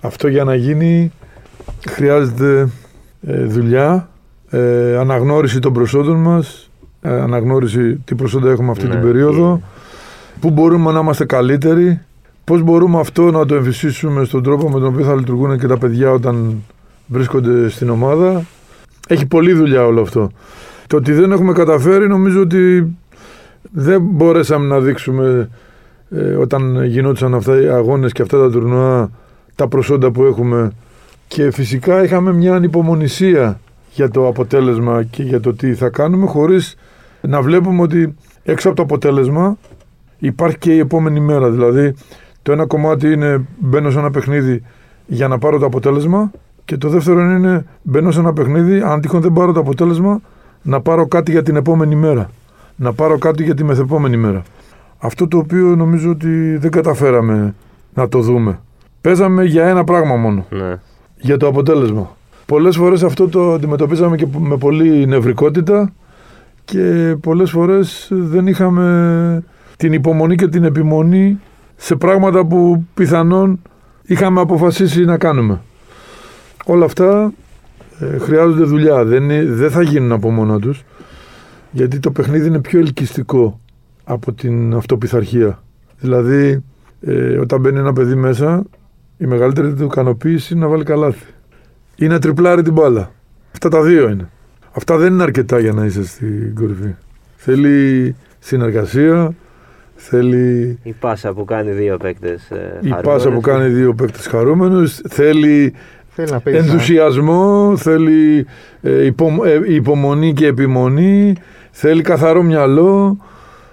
αυτό για να γίνει χρειάζεται ε, δουλειά, ε, αναγνώριση των προσόντων μας, ε, αναγνώριση τι προσόντα έχουμε αυτή Ναι, την περίοδο, πού μπορούμε να είμαστε καλύτεροι, πώς μπορούμε αυτό να το εμφυσίσουμε στον τρόπο με τον οποίο θα λειτουργούν και τα παιδιά όταν βρίσκονται στην ομάδα. Έχει πολλή δουλειά όλο αυτό. Το ότι δεν έχουμε καταφέρει νομίζω ότι δεν μπορέσαμε να δείξουμε ε, όταν γινόντουσαν αυτά οι αγώνες και αυτά τα τουρνουά τα προσόντα που έχουμε και φυσικά είχαμε μια ανυπομονησία για το αποτέλεσμα και για το τι θα κάνουμε χωρίς να βλέπουμε ότι έξω από το αποτέλεσμα υπάρχει και η επόμενη μέρα. Δηλαδή το ένα κομμάτι είναι μπαίνω σε ένα παιχνίδι για να πάρω το αποτέλεσμα και το δεύτερο είναι μπαίνω σε ένα παιχνίδι αν τυχόν δεν πάρω το αποτέλεσμα να πάρω κάτι για την επόμενη μέρα. Να πάρω κάτι για τη μεθεπόμενη μέρα. Αυτό το οποίο νομίζω ότι δεν καταφέραμε να το δούμε. Παίζαμε για ένα πράγμα μόνο Ναι. για το αποτέλεσμα. Πολλές φορές αυτό το αντιμετωπίζαμε και με πολύ νευρικότητα και πολλές φορές δεν είχαμε την υπομονή και την επιμονή σε πράγματα που πιθανόν είχαμε αποφασίσει να κάνουμε. Όλα αυτά ε, χρειάζονται δουλειά, δεν, είναι- δεν θα γίνουν από μόνα τους γιατί το παιχνίδι είναι πιο ελκυστικό από την αυτοπιθαρχία. Δηλαδή ε, όταν μπαίνει ένα παιδί μέσα η μεγαλύτερη του ικανοποίηση είναι να βάλει καλάθι. Ή να τριπλάρει την μπάλα. Αυτά τα δύο είναι. Αυτά δεν είναι αρκετά για να είσαι στην κορυφή. Θέλει συνεργασία, θέλει Η πάσα που κάνει δύο παίκτες. η πάσα που κάνει δύο παίκτες χαρούμενους, θέλει Θέλει να παίζει. ενθουσιασμό, θέλει ε, υπο- ε, υπομονή και επιμονή, θέλει καθαρό μυαλό,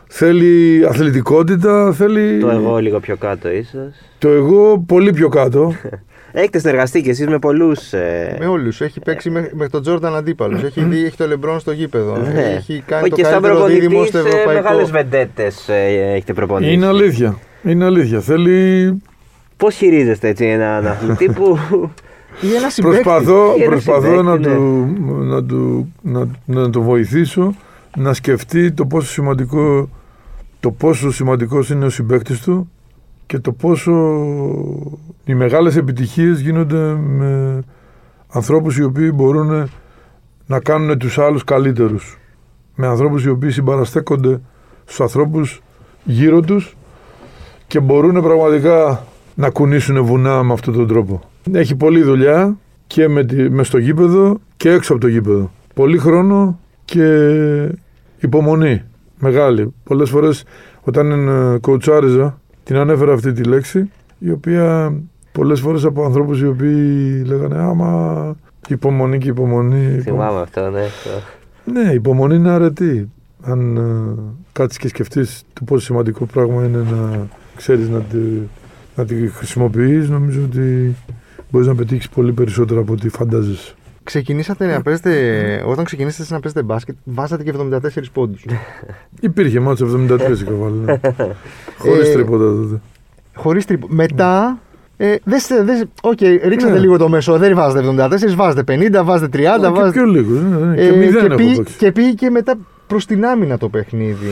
θέλει αθλητικότητα, θέλει Το εγώ λίγο πιο κάτω ίσως. το εγώ πολύ πιο κάτω. Έχετε συνεργαστεί κι εσείς με πολλούς. Ε... Με όλους. Έχει παίξει με, με τον Τζόρνταν αντίπαλος. Έχει δει, έχει το Λεμπρόν στο γήπεδο. Ναι. Έχει κάνει Όχι, το και σαν καλύτερο δίδυμο προπονητής, στο ε, ευρωπαϊκό. Μεγάλες βεντέτες έχετε προπονήσει. Είναι αλήθεια. Είναι αλήθεια. Θέλει Πώς χειρίζεστε έτσι έναν αθλητή που. Ή ένα συμπαίκτη. Προσπαθώ, Ή ένα προσπαθώ να, συμπαίκτη, ναι. του, να, του, να, να το βοηθήσω να σκεφτεί το πόσο σημαντικό το πόσο σημαντικός είναι ο συμπαίκτης του και το πόσο οι μεγάλες επιτυχίες γίνονται με ανθρώπους οι οποίοι μπορούν να κάνουν τους άλλους καλύτερους. Με ανθρώπους οι οποίοι συμπαραστέκονται στους ανθρώπους γύρω τους και μπορούν πραγματικά να κουνήσουν βουνά με αυτόν τον τρόπο. Έχει πολλή δουλειά και με, τη, μες στο γήπεδο και έξω από το γήπεδο. Πολύ χρόνο και υπομονή μεγάλη. Πολλές φορές όταν ε, κοουτσάριζα την ανέφερα αυτή τη λέξη η οποία πολλές φορές από ανθρώπους οι οποίοι λέγανε άμα υπομονή και υπομονή. υπο- Θυμάμαι αυτό, ναι. ναι, υπομονή είναι αρετή. Αν ε, κάτσεις και σκεφτείς το πόσο σημαντικό πράγμα είναι να ξέρεις να τη, να τη χρησιμοποιείς, νομίζω ότι μπορείς να πετύχεις πολύ περισσότερα από ό,τι φαντάζεσαι. Ξεκινήσατε να παίζετε, όταν ξεκινήσατε να παίζετε μπάσκετ, βάζατε και 74 πόντους. Υπήρχε μάτσο 73 είχα βάλει. Ναι. Χωρίς Ε, τρίποτα τότε. Χωρίς τρίπο. Μετά. Ε, δες, δες, οκ, ρίξατε Ναι. λίγο το μέσο. Δεν βάζετε 74, βάζετε 50, βάζετε 30, και βάζετε. πιο λίγο. ναι, ναι, Ε, και μηδέν και, έχω πήγε, παίξει. και πήγε και μετά προς την άμυνα το παιχνίδι.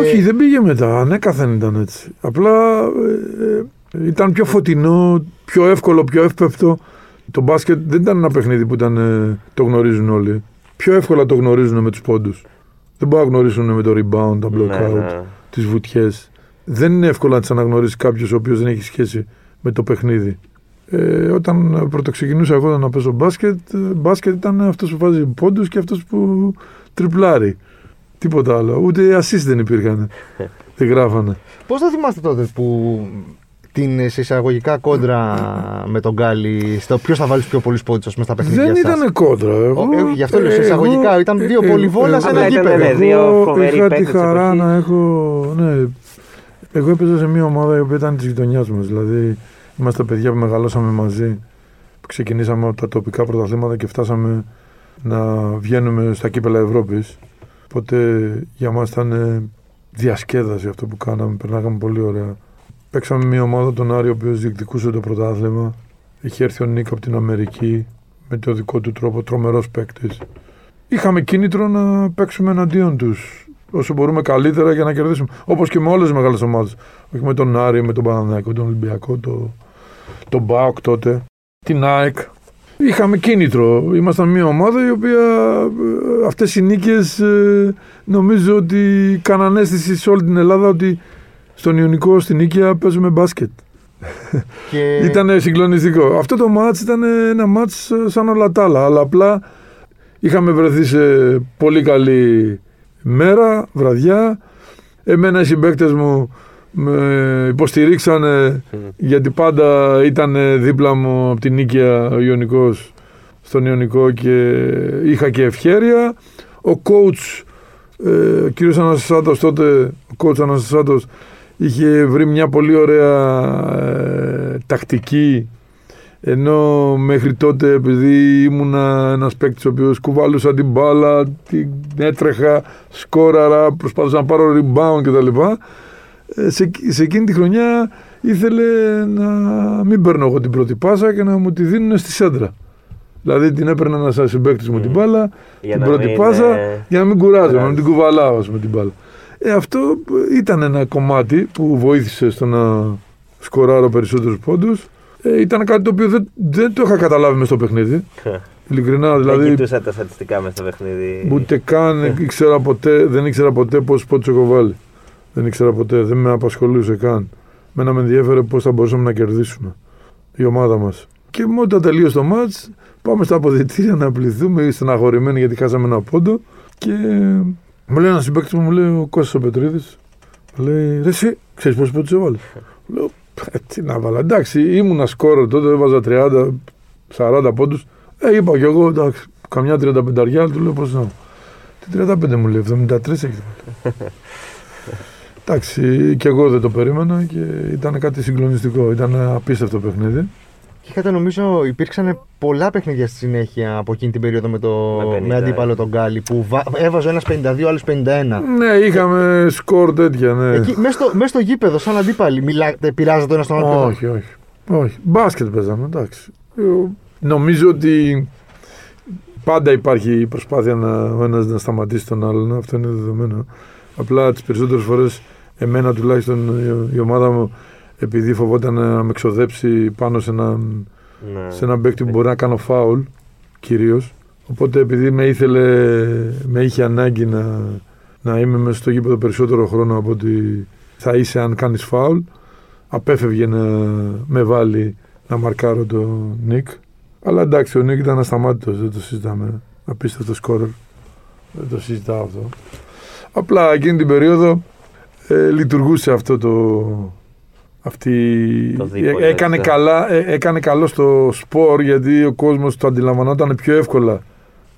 Όχι, δεν πήγε μετά. Ανέκαθεν ήταν έτσι. Απλά ε, ε, ήταν πιο φωτεινό, πιο εύκολο, πιο εύπεπτο. Το μπάσκετ δεν ήταν ένα παιχνίδι που ήταν, ε, το γνωρίζουν όλοι. Πιο εύκολα το γνωρίζουν με τους πόντους. Δεν μπορούν να γνωρίσουν με το rebound, τα block Ναι, out, ναι. τις βουτιές. Δεν είναι εύκολο να τις αναγνωρίσει κάποιος ο οποίος δεν έχει σχέση με το παιχνίδι. Ε, όταν πρωτοξεκινούσα εγώ να παίζω μπάσκετ, ε, μπάσκετ ήταν αυτός που βάζει πόντους και αυτός που τριπλάρει. Τίποτα άλλο. Ούτε assist δεν υπήρχαν. δεν γράφανε. Πώς το θυμάστε τότε που την σε εισαγωγικά κόντρα με τον Γκάλι, στο ποιος θα βάλεις πιο πολλούς πόντους στα παιχνίδια δεν σας; ήταν κόντρα. Εγώ, Ε, γι' αυτό λέω, σε εγώ- εισαγωγικά, ήταν δύο ε, πολυβόλα ε, σε ένα Απλά ήταν, γήπεδο. ναι, δύο Εγώ φοβεροί είχα τη παίκτες της χαρά εποχής. να έχω. Ναι, εγώ έπαιζα σε μια ομάδα η οποία ήταν της γειτονιάς μας. Δηλαδή, είμαστε παιδιά που μεγαλώσαμε μαζί. ξεκινήσαμε από τα τοπικά πρωταθλήματα και φτάσαμε να βγαίνουμε στα κύπελα Ευρώπης. Οπότε για μας ήταν ε, διασκέδαση αυτό που κάναμε, περνάγαμε πολύ ωραία. Παίξαμε μια ομάδα τον Άρη, ο οποίος διεκδικούσε το πρωτάθλημα. Είχε έρθει ο Νίκ από την Αμερική με το δικό του τρόπο, τρομερός παίκτης. Είχαμε κίνητρο να παίξουμε εναντίον τους όσο μπορούμε καλύτερα για να κερδίσουμε. Όπως και με όλες τις μεγάλες ομάδες. Όχι με τον Άρη, με τον Παναναναϊκό, τον Ολυμπιακό, το, τον Μπάουκ τότε, την ΑΕΚ. Είχαμε κίνητρο. Ήμασταν μια ομάδα η οποία ε, αυτές οι νίκες ε, νομίζω ότι κάναν αίσθηση σε όλη την Ελλάδα ότι στον Ιωνικό, στην Νίκαια παίζουμε μπάσκετ. Και... ήταν συγκλονιστικό. Αυτό το μάτς ήταν ένα μάτς σαν όλα τα άλλα, αλλά απλά είχαμε βρεθεί σε πολύ καλή μέρα, βραδιά. Εμένα οι συμπαίκτες μου με υποστηρίξανε γιατί πάντα ήταν δίπλα μου από την Νίκαια ο Ιωνικός στον Ιωνικό και είχα και ευχέρεια. Ο coach, ε, ο κύριος Αναστασάτος τότε, ο coach Αναστασάτος είχε βρει μια πολύ ωραία ε, τακτική ενώ μέχρι τότε επειδή ήμουνα ένας παίκτης ο οποίος κουβάλουσα την μπάλα, την έτρεχα, σκόραρα, προσπαθούσα να πάρω rebound κτλ. Ε, σε, σε εκείνη τη χρονιά ήθελε να μην παίρνω εγώ την πρώτη πάσα και να μου τη δίνουν στη σέντρα. Δηλαδή την έπαιρνα ένα συμπαίκτης μου την μπάλα, την πρώτη πάσα, για να μην κουράζω, να μην την κουβαλάω με την μπάλα. Ε, αυτό ήταν ένα κομμάτι που βοήθησε στο να σκοράρω περισσότερους πόντους. Ε, ήταν κάτι το οποίο δεν, δεν το είχα καταλάβει μες στο παιχνίδι. Ειλικρινά, δηλαδή. Δεν κοιτούσα τα στατιστικά μες στο παιχνίδι. Ούτε καν ήξερα ποτέ, δεν ήξερα ποτέ πόσους πόντους έχω βάλει. Δεν ήξερα ποτέ, δεν με απασχολούσε καν. Μένα με ενδιαφέρε πώς θα μπορούσαμε να κερδίσουμε η ομάδα μας. Και όταν τελείωσε το μάτ, πάμε στα αποδητήρια να πληθούμε στεναχωρημένοι γιατί χάσαμε ένα πόντο. Και μου λέει ένας συμπέκτη μου, μου λέει ο Κώστας ο Πετρίδης, λέει ρε, εσύ ξέρεις πόσου πόντους έβαλε; Λέω ε, τι να βάλω. Εντάξει, ήμουνα σκόρο τότε, έβαζα 30, 40 πόντους. Ε, είπα κι εγώ, εντάξει, καμιά 35 του λέω πώς να. Τι 35 μου λέει, 73 έχεις. εντάξει, κι εγώ δεν το περίμενα και ήταν κάτι συγκλονιστικό. Ήταν απίστευτο παιχνίδι. Και είχατε νομίζω υπήρξαν πολλά παιχνίδια στη συνέχεια από εκείνη την περίοδο με, το, με, με αντίπαλο τον Γκάλι που έβαζε ένας 52, άλλος 51. Ναι, είχαμε σκορ τέτοια. Ναι. Εκεί, μέσα, στο, μέσα στο γήπεδο, σαν αντίπαλοι, μιλάτε, πειράζατε ένας στον άλλο. Όχι, όχι, όχι. Μπάσκετ παίζαμε, εντάξει. Νομίζω ότι πάντα υπάρχει η προσπάθεια να, ο ένας να σταματήσει τον άλλον. Αυτό είναι δεδομένο. Απλά τις περισσότερες φορές εμένα τουλάχιστον η ομάδα μου επειδή φοβόταν να με ξοδέψει πάνω σε έναν ναι. σε ένα παίκτη που μπορεί να κάνω φάουλ κυρίως. Οπότε επειδή με ήθελε, με είχε ανάγκη να, να είμαι μέσα στο γήπεδο περισσότερο χρόνο από ότι θα είσαι αν κάνεις φάουλ, απέφευγε να με βάλει να μαρκάρω τον Νίκ. Αλλά εντάξει, ο Νίκ ήταν ασταμάτητος, δεν το συζητάμε. Απίστευτο σκόρερ. Δεν το συζητάω αυτό. Απλά εκείνη την περίοδο ε, λειτουργούσε αυτό το, αυτή ε, έκανε, καλά, ε, έκανε καλό στο σπορ γιατί ο κόσμος το αντιλαμβανόταν πιο εύκολα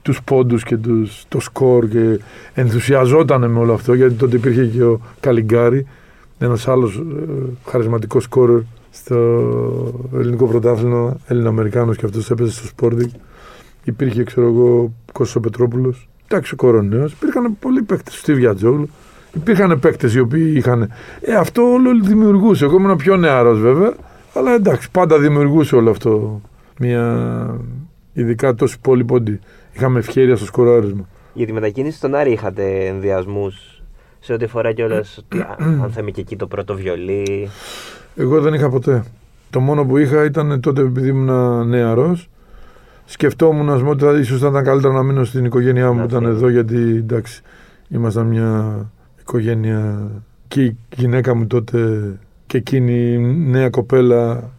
τους πόντους και τους, το σκορ και ενθουσιαζόταν με όλο αυτό γιατί τότε υπήρχε και ο Καλιγκάρη ένας άλλος ε, χαρισματικός σκόρερ στο ελληνικό πρωτάθλημα Έλληνα-Αμερικάνος και αυτός έπαιζε στο Σπόρδικ υπήρχε ξέρω εγώ Κώστος Πετρόπουλος. Εντάξει ο Κορονέος υπήρχαν πολλοί παίκτες Στίβ Γιατζόγλου Υπήρχαν παίκτες οι οποίοι είχαν. Ε, αυτό όλο δημιουργούσε. Εγώ ήμουν πιο νεαρός βέβαια. Αλλά εντάξει, πάντα δημιουργούσε όλο αυτό. Μια. Ειδικά τόσοι πολλοί πόντι. Είχαμε ευχαίρεια στο σκοράρισμα. Για τη μετακίνηση στον Άρη είχατε ενδιασμούς σε ό,τι αφορά κιόλας ότι αν θα είμαι και εκεί το πρώτο βιολί; Εγώ δεν είχα ποτέ. Το μόνο που είχα ήταν τότε επειδή ήμουν νεαρός. Σκεφτόμουν ας πούμε, ότι ίσως θα ήταν καλύτερα να μείνω στην οικογένειά μου που ήταν εδώ γιατί εντάξει, ήμασταν μια οικογένεια και η γυναίκα μου τότε και εκείνη η νέα κοπέλα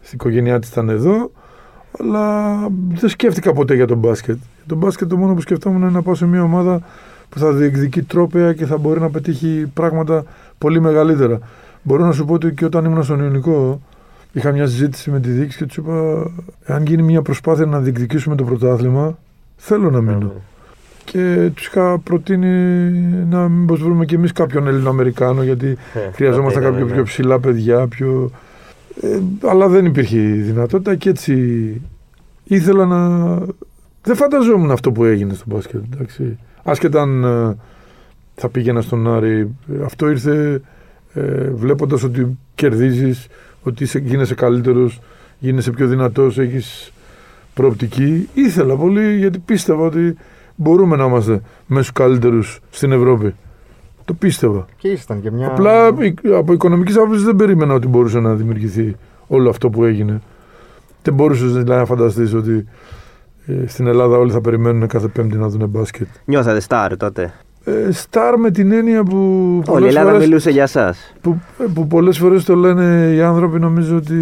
στην οικογένειά της ήταν εδώ αλλά δεν σκέφτηκα ποτέ για τον μπάσκετ. Για τον μπάσκετ το μόνο που σκεφτόμουν είναι να πάω σε μια ομάδα που θα διεκδικεί τρόπαια και θα μπορεί να πετύχει πράγματα πολύ μεγαλύτερα. Μπορώ να σου πω ότι και όταν ήμουν στον Ιωνικό είχα μια συζήτηση με τη διοίκηση και τους είπα αν γίνει μια προσπάθεια να διεκδικήσουμε το πρωτάθλημα θέλω να μείνω και του είχα προτείνει να μήπω βρούμε και εμείς κάποιον Ελληνοαμερικάνο γιατί ε, χρειαζόμασταν κάποια πιο ψηλά παιδιά. Πιο... Ε, αλλά δεν υπήρχε δυνατότητα και έτσι ήθελα να. Δεν φανταζόμουν αυτό που έγινε στο μπάσκετ. Εντάξει. Άσχετα αν ε, θα πήγαινα στον Άρη. Αυτό ήρθε ε, βλέποντας ότι κερδίζεις, ότι είσαι, γίνεσαι καλύτερος, γίνεσαι πιο δυνατός, έχεις προοπτική. Ήθελα πολύ γιατί πίστευα ότι μπορούμε να είμαστε μέσω καλύτερους στην Ευρώπη. Το πίστευα. Και ήσταν και μια. Απλά από οικονομικής άποψης δεν περίμενα ότι μπορούσε να δημιουργηθεί όλο αυτό που έγινε. Δεν μπορούσες δηλαδή, να φανταστείς ότι ε, στην Ελλάδα όλοι θα περιμένουν κάθε Πέμπτη να δουν μπάσκετ. Νιώθατε στάρ τότε; Ε, στάρ με την έννοια που. Όλη η πολλές Ελλάδα φορές- μιλούσε για εσά. που, ε, που πολλές φορές το λένε οι άνθρωποι νομίζω ότι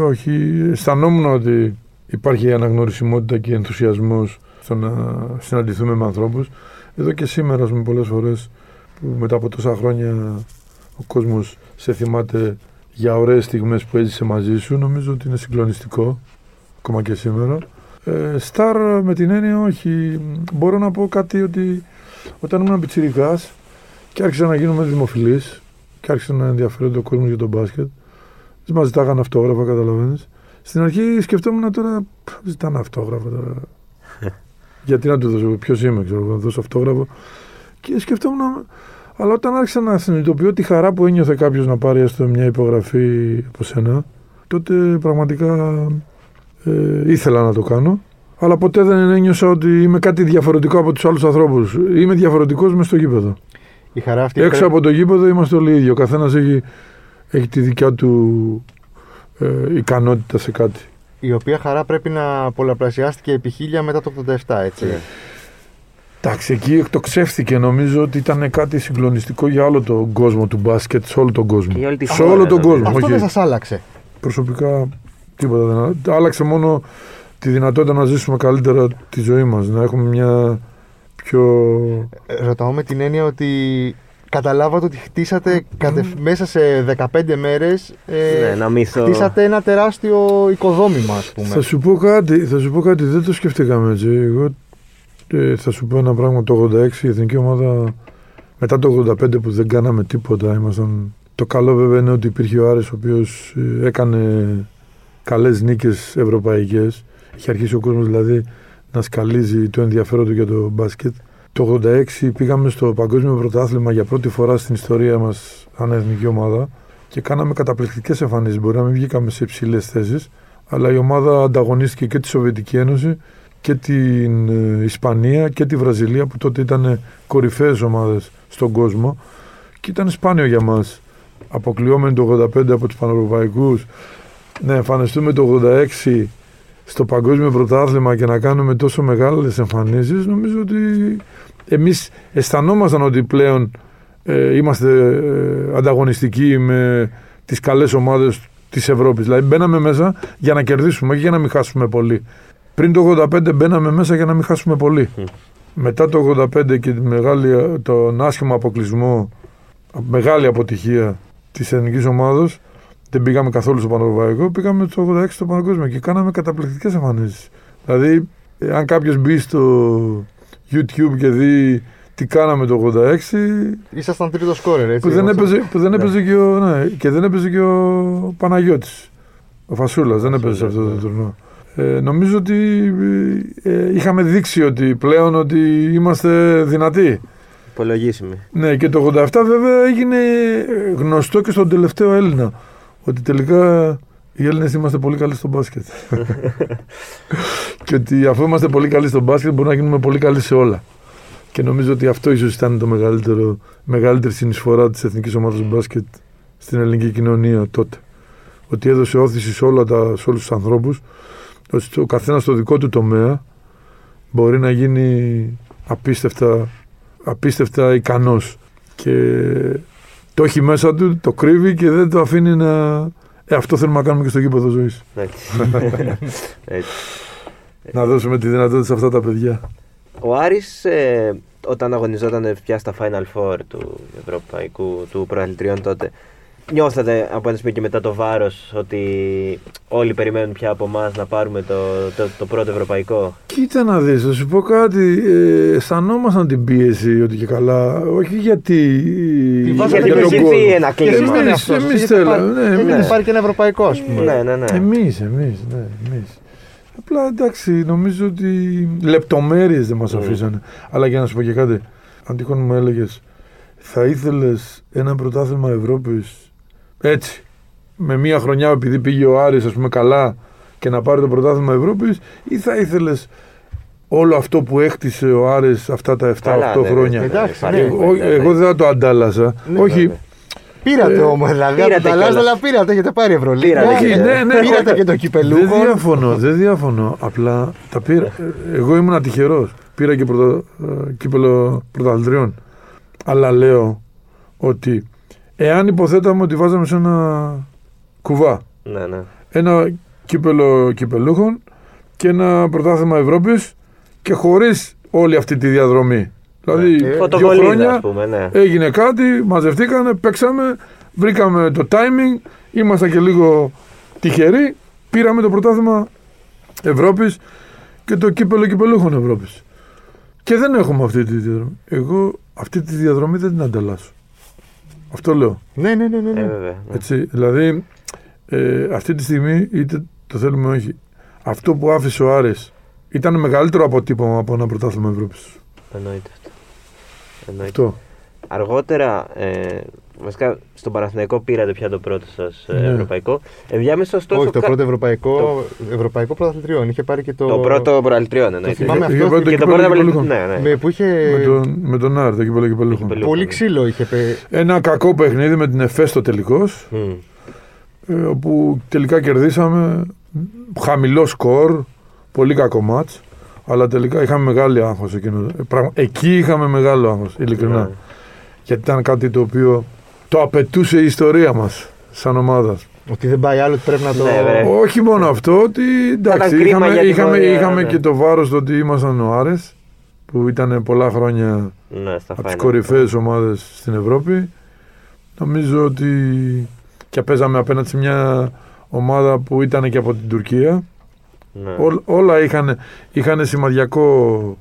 όχι. Αισθανόμουν ότι υπάρχει η αναγνωρισιμότητα και ενθουσιασμός στο να συναντηθούμε με ανθρώπους. Εδώ και σήμερα, με πολλές φορές που μετά από τόσα χρόνια ο κόσμος σε θυμάται για ωραίες στιγμές που έζησε μαζί σου, νομίζω ότι είναι συγκλονιστικό, ακόμα και σήμερα. Ε, στάρ με την έννοια όχι. Μπορώ να πω κάτι ότι όταν ήμουν πιτσιρικάς και άρχισα να γίνομαι δημοφιλής και άρχισε να ενδιαφέρονται ο κόσμος για τον μπάσκετ. Δεν μας ζητάγανε αυτόγραφα, καταλαβαίνεις. Στην αρχή σκεφτόμουν τώρα. «Πφ, Ζητάνε αυτόγραφα τώρα. Γιατί να του δώσω, ποιος είμαι, ξέρω εγώ, να δώσω αυτόγραφο. Και σκεφτόμουν. Αλλά όταν άρχισα να συνειδητοποιώ τη χαρά που ένιωθε κάποιος να πάρει έστω μια υπογραφή από σένα, τότε πραγματικά ε, ήθελα να το κάνω. Αλλά ποτέ δεν ένιωσα ότι είμαι κάτι διαφορετικό από τους άλλους ανθρώπους. Είμαι διαφορετικός μες στο γήπεδο. Η χαρά αυτή. Έξω πρέπει- από το γήπεδο είμαστε όλοι οι ίδιοι. Ο καθένας έχει, έχει τη δικιά του ε, ικανότητα σε κάτι. Η οποία χαρά πρέπει να πολλαπλασιάστηκε επί χίλια μετά το 87, έτσι. Ναι. Εντάξει, εκεί εκτοξεύτηκε. Νομίζω ότι ήταν κάτι συγκλονιστικό για όλο τον κόσμο του μπάσκετ, σε όλο τον κόσμο. Και για όλη τη σε χώρα, όλο τον νομίζω. κόσμο. Αυτό όχι. δεν σας άλλαξε. Προσωπικά τίποτα δεν άλλαξε. Άλλαξε μόνο τη δυνατότητα να ζήσουμε καλύτερα τη ζωή μας. Να έχουμε μια πιο... Ε, Ρωτάω με την έννοια ότι καταλάβατε ότι χτίσατε κατευ- μέσα σε 15 μέρες ε, Ναι, ένα μύθο. χτίσατε ένα τεράστιο οικοδόμημα, ας πούμε. Θα σου πω κάτι, θα σου πω κάτι, δεν το σκεφτήκαμε έτσι. Εγώ ε, θα σου πω ένα πράγμα, το 86 η εθνική ομάδα, μετά το 85 που δεν κάναμε τίποτα, ήμασταν... Το καλό βέβαια είναι ότι υπήρχε ο Άρης ο οποίος ε, έκανε καλές νίκες ευρωπαϊκές. Είχε αρχίσει ο κόσμος δηλαδή να σκαλίζει το ενδιαφέρον του για το μπάσκετ. Το 86 πήγαμε στο παγκόσμιο πρωτάθλημα για πρώτη φορά στην ιστορία μας σαν εθνική ομάδα και κάναμε καταπληκτικές εμφανίσεις. Μπορεί να μην βγήκαμε σε υψηλές θέσεις, αλλά η ομάδα ανταγωνίστηκε και τη Σοβιετική Ένωση και την ε, Ισπανία και τη Βραζιλία που τότε ήταν κορυφαίες ομάδες στον κόσμο και ήταν σπάνιο για μας αποκλειόμενοι το 85 από τους Πανευρωπαϊκούς να εμφανιστούμε το 86 στο παγκόσμιο πρωτάθλημα και να κάνουμε τόσο μεγάλες εμφανίσεις νομίζω ότι εμείς αισθανόμασταν ότι πλέον ε, είμαστε ε, ανταγωνιστικοί με τις καλές ομάδες της Ευρώπης. Δηλαδή μπαίναμε μέσα για να κερδίσουμε, όχι για να μην χάσουμε πολύ. Πριν το 85 μπαίναμε μέσα για να μην χάσουμε πολύ. Μμ. Μετά το 85 και τη μεγάλη, τον άσχημο αποκλεισμό, μεγάλη αποτυχία της εθνικής ομάδος, δεν πήγαμε καθόλου στο Πανευρωπαϊκό, πήγαμε το 86 στο Παγκόσμιο και κάναμε καταπληκτικές εμφανίσεις. Δηλαδή, ε, αν κάποιος μπει στο YouTube και δει τι κάναμε το 86, Ήσασταν τρίτο σκόρερ, έτσι. που δεν, όσο- έπαιζε, που δεν έπαιζε και ο, ναι, και δεν έπαιζε και ο Παναγιώτης. Ο Φασούλας δεν έπαιζε σε αυτό το ναι. τουρνό. Ε, νομίζω ότι ε, είχαμε δείξει ότι πλέον ότι είμαστε δυνατοί. Υπολογίσιμη. Ναι, και το 87 βέβαια έγινε ε, γνωστό και στον τελευταίο Έλληνα. Ότι τελικά οι Έλληνες είμαστε πολύ καλοί στο μπάσκετ. και ότι αφού είμαστε πολύ καλοί στο μπάσκετ μπορούμε να γίνουμε πολύ καλοί σε όλα. Και νομίζω ότι αυτό ίσως ήταν το μεγαλύτερο, μεγαλύτερη συνεισφορά της εθνικής ομάδας μπάσκετ στην ελληνική κοινωνία τότε. Ότι έδωσε όθηση σε, όλα τα, σε όλους τους ανθρώπους ότι ο καθένας στο δικό του τομέα μπορεί να γίνει απίστευτα, απίστευτα ικανός και το έχει μέσα του, το κρύβει και δεν το αφήνει να... Ε, αυτό θέλουμε να κάνουμε και στο γήπεδο ζωής. Έτσι. Έτσι. Να δώσουμε τη δυνατότητα σε αυτά τα παιδιά. Ο Άρης ε, όταν αγωνιζόταν πια στα Final Four του Ευρωπαϊκού, του Προαθλητριών τότε, νιώθατε από ένα σημείο και μετά το βάρος ότι όλοι περιμένουν πια από εμά να πάρουμε το, το, το πρώτο Ευρωπαϊκό; Κοίτα να δεις, θα σου πω κάτι. Ε, αισθανόμασταν την πίεση ότι και καλά. Όχι γιατί. Τη για βάζατε Γιατί και έχει τον έρθει κόσμο. ένα Και εσείς κλίμα. δεν Εμείς- είναι αυτό. εμείς θέλαμε, ναι, Γιατί εμείς. υπάρχει και ένα ευρωπαϊκό, ας πούμε. Ναι, ναι, ναι. Εμείς, εμείς, ναι, εμείς. Απλά εντάξει, νομίζω ότι λεπτομέρειες δεν μας Ναι. αφήσανε. Αλλά για να σου πω και κάτι, αν τυχόν μου έλεγες, θα ήθελες ένα πρωτάθλημα Ευρώπης έτσι, με μία χρονιά επειδή πήγε ο Άρης ας πούμε καλά και να πάρει το πρωτάθλημα Ευρώπης, ή θα ήθελες όλο αυτό που έκτισε ο Άρης αυτά τα 7-8 Καλά, ναι, ναι. χρόνια; Εντάξει, Υπάρχει- ναι. Εγώ, εγώ δεν θα το αντάλλασα. Ναι, Όχι, βέβαια. Πήρατε Ε, όμως, δηλαδή. πήρατε από τα λάθη, κιόλας. αλλά πήρατε, έχετε πάρει Ευρωλίγα. Πήρατε Όχι, και- ναι, ναι, Πήρατε όχι. και το Δεν κυπελούχο. διαφωνώ, δεν διαφωνώ. Απλά τα πήρα. Ε, Εγώ ήμουν τυχερό. Πήρα και πρωτα, ε, κύπελο πρωταθλητριών. Αλλά λέω ότι εάν υποθέταμε ότι βάζαμε σε ένα κουβά Ναι, ναι. ένα κύπελο κυπελούχων και ένα πρωτάθλημα Ευρώπης και χωρίς όλη αυτή τη διαδρομή. Δηλαδή, Ε, δύο Φωτοβολίδα, χρόνια ας πούμε, ναι. έγινε κάτι, μαζευτήκανε, παίξαμε, βρήκαμε το timing, ήμασταν και λίγο τυχεροί, πήραμε το πρωτάθλημα Ευρώπης και το κύπελο κυπελούχων Ευρώπης. Και δεν έχουμε αυτή τη διαδρομή. Εγώ αυτή τη διαδρομή δεν την ανταλλάσσω. Αυτό λέω. Ναι, ναι, ναι. ναι, Ε, ναι. βέβαια. ναι. Έτσι, δηλαδή, ε, αυτή τη στιγμή, είτε το θέλουμε ή όχι, αυτό που άφησε ο Άρης ήταν μεγαλύτερο αποτύπωμα από ένα πρωτάθλημα Ευρώπης. Εννοείται αυτό. Εννοείται. Αυτό. Αργότερα, ε, βασικά στον Παναθηναϊκό πήρατε πια το πρώτο σας Ναι. ευρωπαϊκό. Ενδιάμεσα ωστόσο. Όχι, το κα- πρώτο ευρωπαϊκό, ευρωπαϊκό πρωταθλητριών. Είχε πάρει και το. Το πρώτο προαλτριών εννοείται. θυμάμαι Είχε αυτό πρώτο Και το κύπελλο πρώτο κυπελούχων. Ναι, ναι. Με, που είχε Με τον, με τον Άρη, το κύπελο κυπελούχων. Κυπελούχων. πολύ ξύλο. Είχε πε- Ένα κακό παιχνίδι με την ΕΦΕ στο τελικό, Μμ. ε, όπου τελικά κερδίσαμε χαμηλό σκορ, πολύ κακό μάτς, αλλά τελικά είχαμε μεγάλη άγχος εκείνο. Ε, πραγμα- Εκεί είχαμε μεγάλο άγχος, ειλικρινά. Ναι. Γιατί ήταν κάτι το οποίο το απαιτούσε η ιστορία μας σαν ομάδα. Ότι δεν πάει άλλο, ότι πρέπει να το. Ναι, βρε. Όχι μόνο αυτό, ότι εντάξει, κρίμα είχαμε, για την είχαμε, πορεία, είχαμε ναι. και το βάρος το ότι ήμασταν ο Άρες, που ήταν πολλά χρόνια Ναι, στα από τις final. κορυφαίες ομάδες στην Ευρώπη. Νομίζω ότι και παίζαμε απέναντι σε μια ομάδα που ήταν και από την Τουρκία. Ναι. Ό, όλα είχαν, είχαν σημαδιακό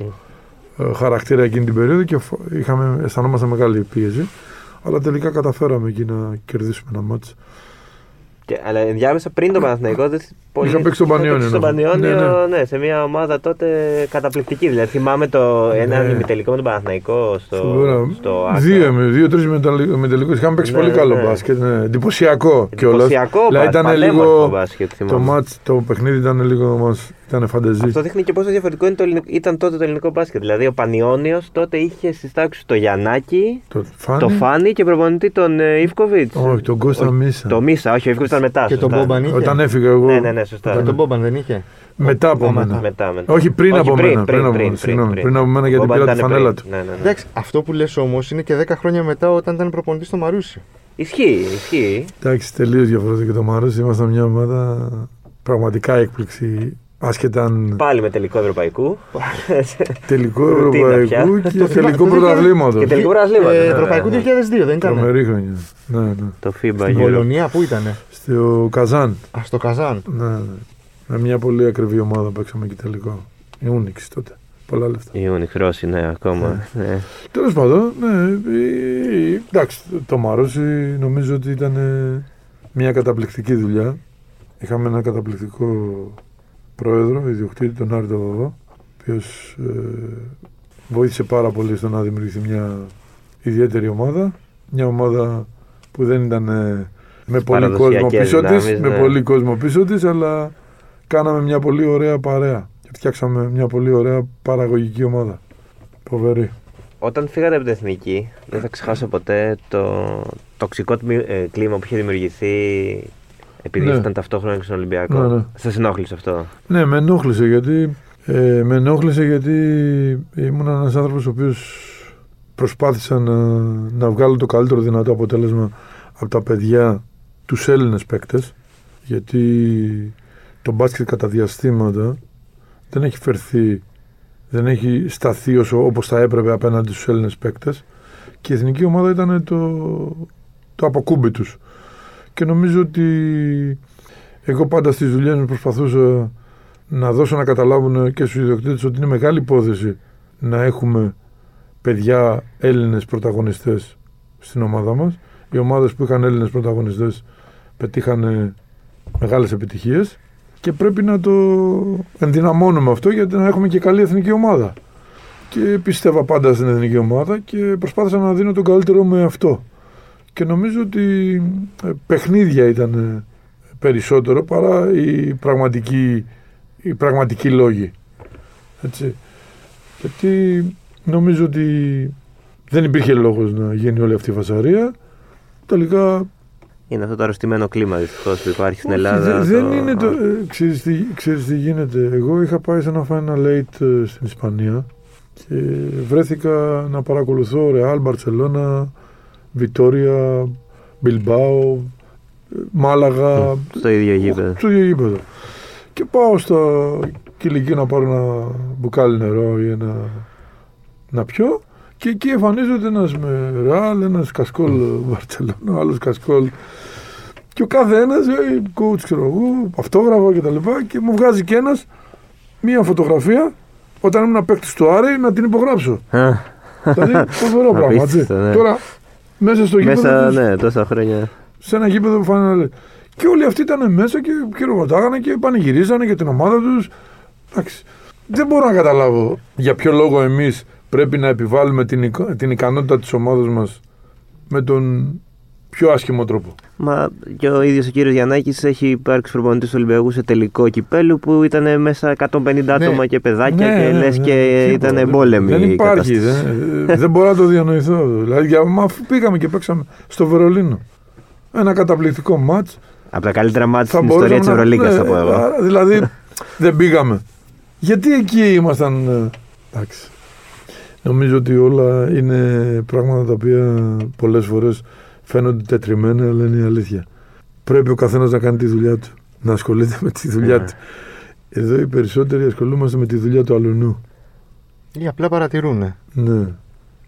ε, χαρακτήρα εκείνη την περίοδο και φο- είχαμε, αισθανόμαστε μεγάλη πίεση. Αλλά τελικά καταφέραμε εκεί να κερδίσουμε ένα μάτς. Και, αλλά ενδιάμεσα πριν τον Παναθηναϊκό. δεν- πολύ- Είχα παίξει στον είχα Πανιόνιο, Στον ναι. Πανιόνιο, Ναι, ναι, σε μια ομάδα τότε καταπληκτική. Δηλαδή θυμάμαι το ένα Ναι. ημιτελικό με τον Παναθηναϊκό στο, Φοβερά. στο Άκα. Δύο, με δύο-τρει μετελικού. Είχαμε παίξει Ναι, πολύ καλό ναι. μπάσκετ. Ναι. Εντυπωσιακό κιόλας. Εντυπωσιακό Δηλαδή ήταν μπάσκετ, λίγο. πανέμορφο μπάσκετ, Το θυμάμαι. μάτς, το παιχνίδι ήταν λίγο μας, ήταν φαντεζή. Αυτό δείχνει και πόσο διαφορετικό είναι το ελληνικό- ήταν τότε το ελληνικό μπάσκετ. Δηλαδή ο Πανιόνιος τότε είχε στι τάξει το Γιαννάκη, Το Φάνη; το Φάνη και προπονητή τον ε, Ιβκοβιτ. Όχι, τον Κώστα Μίσα. Το Μίσα, όχι, ο Ιβκοβιτ ήταν μετά. Και τον σωστά. Μπόμπαν είχε. Όταν έφυγα εγώ. Ναι, ναι, ναι, σωστά. Και τον Μπόμπαν δεν είχε. Μετά από Α, μένα. Μετά, μετά. Όχι, πριν Όχι, από πριν, μένα. πριν, Πριν, από πριν, μένα. Συγγνώμη, πριν. πριν από μένα γιατί Μπόμπαν πήρα τη ήταν φανέλα πριν. του. Ναι, ναι, ναι. Εντάξει, αυτό που λες όμως είναι και 10 χρόνια μετά όταν ήταν προπονητής στο Μαρούσι. Ισχύει, ισχύει. Εντάξει, τελείως διαφορετικό το Μάρος. Ήμασταν μια ομάδα πραγματικά έκπληξη. Άσχετα αν Πάλι με τελικό ευρωπαϊκού. τελικό Ρουτίνα πια. ευρωπαϊκού και Το θυμά- τελικό το πρωταθλήματος. Και τελικό πρωταθλήματος, Ε, ναι, Ευρωπαϊκού ναι, ναι. 2002 δεν ήταν. Τρομερή χρονιά. Ναι, ναι. Το FIBA Στην Euro. Πολωνία που ήταν. Στο Καζάν. Α, στο Καζάν. Ναι, ναι. Με μια πολύ ακριβή ομάδα παίξαμε και τελικό. Η Ούνιξ τότε. Πολλά λεφτά. Η Unix Rossi, ναι, ακόμα. Ναι. Τέλος πάντων, ναι. ε, ε, εντάξει, το Μαρούσι νομίζω ότι ήταν ε, μια καταπληκτική δουλειά. Είχαμε ένα καταπληκτικό πρόεδρο, ιδιοκτήτη, τον Άρη τον Βαβά, ο οποίος βοήθησε πάρα πολύ στο να δημιουργηθεί μια ιδιαίτερη ομάδα. Μια ομάδα που δεν ήταν ε, με πολύ κόσμο παραδοσιακές πίσω της, δυνάμεις, με ναι. πολύ κόσμο πίσω της, αλλά κάναμε μια πολύ ωραία παρέα. Και φτιάξαμε μια πολύ ωραία παραγωγική ομάδα. Φοβερή. Όταν φύγατε από την εθνική, δεν θα ξεχάσω ποτέ το τοξικό τμη- ε, κλίμα που είχε δημιουργηθεί επειδή Ναι. ήσταν ταυτόχρονα και στον Ολυμπιακό. Ναι, ναι. Σας ενόχλησε αυτό. Ναι, με ενόχλησε γιατί, ε, με ενόχλησε γιατί ήμουν ένας άνθρωπος ο οποίος προσπάθησα να, να βγάλω το καλύτερο δυνατό αποτέλεσμα από τα παιδιά, τους Έλληνες παίκτες γιατί το μπάσκετ κατά διαστήματα δεν έχει φερθεί, δεν έχει σταθεί όσο, όπως θα έπρεπε απέναντι στους Έλληνες παίκτες και η εθνική ομάδα ήταν το, το αποκούμπι τους. Και νομίζω ότι εγώ πάντα στις δουλειές μου προσπαθούσα να δώσω να καταλάβουν και στους ιδιοκτήτες ότι είναι μεγάλη υπόθεση να έχουμε παιδιά Έλληνες πρωταγωνιστές στην ομάδα μας. Οι ομάδες που είχαν Έλληνες πρωταγωνιστές πετύχανε μεγάλες επιτυχίες και πρέπει να το ενδυναμώνουμε αυτό γιατί να έχουμε και καλή εθνική ομάδα. Και πίστευα πάντα στην εθνική ομάδα και προσπάθησα να δίνω τον καλύτερο με αυτό. Και νομίζω ότι ε, παιχνίδια ήταν ε, περισσότερο παρά οι πραγματικοί, οι πραγματικοί λόγοι. Έτσι. Γιατί νομίζω ότι δεν υπήρχε λόγος να γίνει όλη αυτή η φασαρία. Τελικά Είναι αυτό το αρρωστημένο κλίμα δυστυχώς που υπάρχει στην όχι, Ελλάδα. δε- δεν το- είναι το. ε, ξέρεις, τι, ξέρεις τι γίνεται. Εγώ είχα πάει σε ένα Final Eight ε, στην Ισπανία και βρέθηκα να παρακολουθώ Ρεάλ, Μπαρσελόνα, Βιτόρια, Μπιλμπάο, ε, Μάλαγα. Στο ίδιο γήπεδο. Στο ίδιο γήπεδο. Και πάω στο κηλικείο να πάρω ένα μπουκάλι νερό ή ένα να πιω. Και εκεί εμφανίζεται ένας με ρεάλ, ένας κασκόλ Βαρκελόνα, ο άλλος κασκόλ. Και ο κάθε ένας, coach, ξέρω εγώ, αυτόγραφο κτλ. Και, και μου βγάζει και ένας μία φωτογραφία όταν ήμουν παίκτης του Άρη να την υπογράψω. Α, δηλαδή, φοβερό πράγμα. έτσι. Απίστευτο, ναι. Τώρα, μέσα στο γήπεδο. Μέσα, τους- ναι, τόσα χρόνια. σε ένα γήπεδο που φάνε να λέει. Και όλοι αυτοί ήταν μέσα και χειροκροτάγανε και πανηγυρίζανε για την ομάδα τους. Δεν μπορώ να καταλάβω για ποιο λόγο εμείς πρέπει να επιβάλλουμε την, εικο- την ικανότητα της ομάδας μας με τον πιο άσχημο τρόπο. Μα και ο ίδιος ο κύριος Γιαννάκης έχει υπάρξει προπονητής του Ολυμπιακού σε τελικό κυπέλου που ήταν μέσα 150 άτομα και παιδάκια και λες και Ναι, τίποτα. ήταν Δεν- πόλεμη. Δεν η υπάρχει. κατάσταση. Δεν, δεν μπορώ να το διανοηθώ. Δηλαδή, για, μα αφού πήγαμε και παίξαμε στο Βερολίνο. Ένα καταπληκτικό μάτς Από τα καλύτερα μάτια θα στην ιστορία της μπορούσαμε να- Ευρωλίγκας, θα ναι, πω εγώ. άρα, Δηλαδή δεν πήγαμε. Γιατί εκεί ήμασταν. ε, Εντάξει. Νομίζω ότι όλα είναι πράγματα τα οποία πολλές φορές φαίνονται τετριμένα, αλλά είναι η αλήθεια. Πρέπει ο καθένας να κάνει τη δουλειά του. Να ασχολείται με τη δουλειά Ναι. του. Εδώ οι περισσότεροι ασχολούμαστε με τη δουλειά του αλουνού. Ή απλά παρατηρούν. Ναι.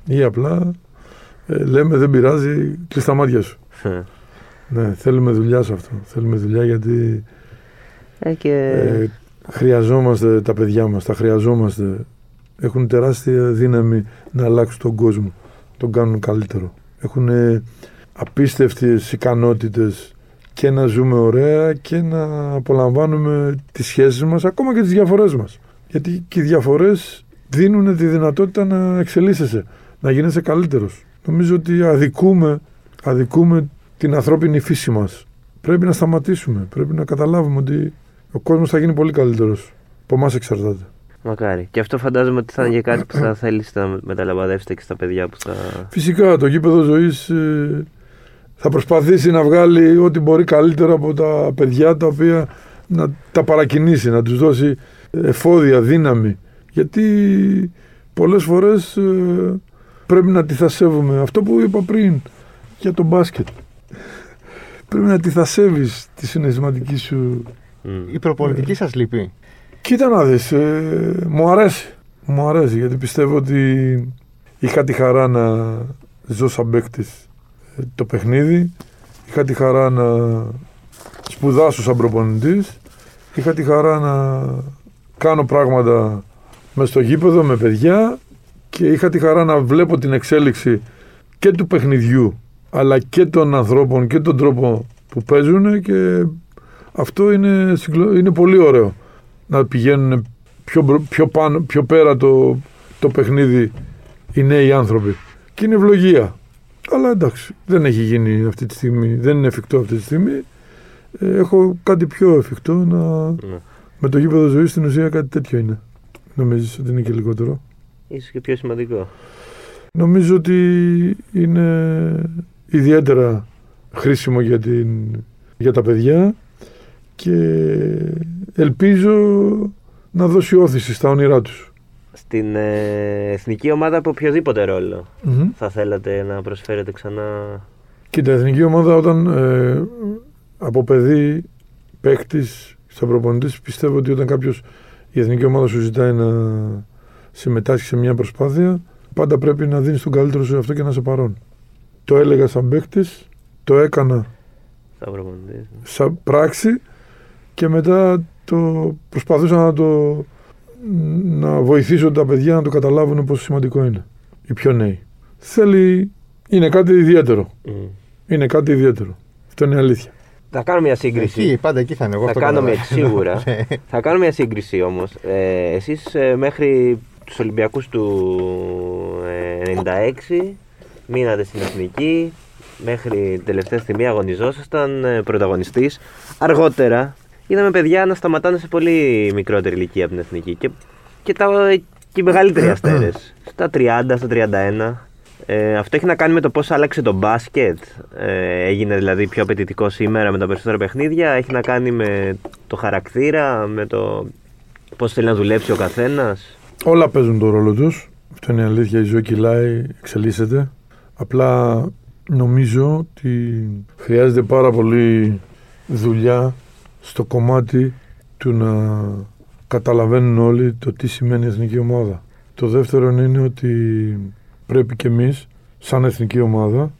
Ή απλά ε, λέμε δεν πειράζει, κλείς τα μάτια σου. Ναι, θέλουμε δουλειά σε αυτό. Θέλουμε δουλειά γιατί Ε, και... ε, χρειαζόμαστε τα παιδιά μας, τα χρειαζόμαστε. Έχουν τεράστια δύναμη να αλλάξουν τον κόσμο, τον κάνουν καλύτερο. Έχουν ε, απίστευτες ικανότητες και να ζούμε ωραία και να απολαμβάνουμε τις σχέσεις μας, ακόμα και τις διαφορές μας. Γιατί και οι διαφορές δίνουν τη δυνατότητα να εξελίσσεσαι, να γίνεσαι καλύτερος. Νομίζω ότι αδικούμε, αδικούμε την ανθρώπινη φύση μας. Πρέπει να σταματήσουμε, πρέπει να καταλάβουμε ότι ο κόσμος θα γίνει πολύ καλύτερος. Από εμάς εξαρτάται. Μακάρι. Και αυτό φαντάζομαι ότι θα είναι και κάτι που θα θέλετε να μεταλαμπαδεύσετε και στα παιδιά που θα. Φυσικά το γήπεδο ζωής ε, θα προσπαθήσει να βγάλει ό,τι μπορεί καλύτερο από τα παιδιά τα οποία να τα παρακινήσει, να τους δώσει εφόδια, δύναμη. Γιατί πολλές φορές ε, πρέπει να αντιθασεύουμε αυτό που είπα πριν για το μπάσκετ. Πρέπει να αντιθασεύεις τη συναισθηματική σου Μμ. Η προπονητική σας λείπει. Κοίτα να δεις, ε, μου αρέσει. Μου αρέσει γιατί πιστεύω ότι είχα τη χαρά να ζω σαν παίκτης ε, το παιχνίδι. Είχα τη χαρά να σπουδάσω σαν προπονητής. Είχα τη χαρά να κάνω πράγματα μες στο γήπεδο, με παιδιά και είχα τη χαρά να βλέπω την εξέλιξη και του παιχνιδιού αλλά και των ανθρώπων και τον τρόπο που παίζουν και αυτό είναι, συγκλο- είναι πολύ ωραίο να πηγαίνουν πιο, μπρο- πιο, πάνω, πιο πέρα το, το παιχνίδι οι νέοι άνθρωποι. Και είναι ευλογία. Αλλά εντάξει, δεν έχει γίνει αυτή τη στιγμή, δεν είναι εφικτό αυτή τη στιγμή. Ε, έχω κάτι πιο εφικτό να... Ναι. Με το γήπεδο ζωής στην ουσία κάτι τέτοιο είναι. Νομίζεις ότι είναι και λιγότερο; Ίσως και πιο σημαντικό. Νομίζω ότι είναι ιδιαίτερα χρήσιμο για, την, για τα παιδιά και ελπίζω να δώσει όθηση στα όνειρά τους. Στην ε, εθνική ομάδα από οποιοδήποτε ρόλο θα θέλατε να προσφέρετε ξανά. Κοίτα, η εθνική ομάδα όταν ε, από παιδί παίκτης σαν προπονητής, πιστεύω ότι όταν κάποιος η εθνική ομάδα σου ζητάει να συμμετάσχει σε μια προσπάθεια, πάντα πρέπει να δίνεις τον καλύτερο σου αυτό και να σε παρόν. Το έλεγα σαν παίκτης, το έκανα Θα προπονητής. σαν πράξη και μετά το προσπαθούσα να το να βοηθήσω τα παιδιά να το καταλάβουν πόσο σημαντικό είναι. Οι πιο νέοι. Θέλει, είναι κάτι ιδιαίτερο. Μμ. Είναι κάτι ιδιαίτερο. Αυτό είναι αλήθεια. Θα κάνω μια σύγκριση. Εκεί, πάντα εκεί θα είναι. Εγώ θα αυτό κάνω κατάλαβα. μια σίγουρα. Ναι. θα κάνω μια σύγκριση όμως. Ε, Εσείς μέχρι τους Ολυμπιακούς του ε, 96 μείνατε στην εθνική. Μέχρι τελευταία στιγμή αγωνιζόσασταν ε, πρωταγωνιστής. Αργότερα είδαμε παιδιά να σταματάνε σε πολύ μικρότερη ηλικία από την εθνική. Και, και, τα, και οι μεγαλύτεροι αστέρες. Στα 30, στα 31. Ε, αυτό έχει να κάνει με το πώς άλλαξε το μπάσκετ. Ε, έγινε δηλαδή πιο απαιτητικό σήμερα με τα περισσότερα παιχνίδια. Έχει να κάνει με το χαρακτήρα, με το πώς θέλει να δουλέψει ο καθένας. Όλα παίζουν τον ρόλο τους. Αυτό είναι η αλήθεια. Η ζωή κυλάει, εξελίσσεται. Απλά νομίζω ότι χρειάζεται πάρα πολύ δουλειά στο κομμάτι του να καταλαβαίνουν όλοι το τι σημαίνει εθνική ομάδα. Το δεύτερο είναι ότι πρέπει και εμείς σαν εθνική ομάδα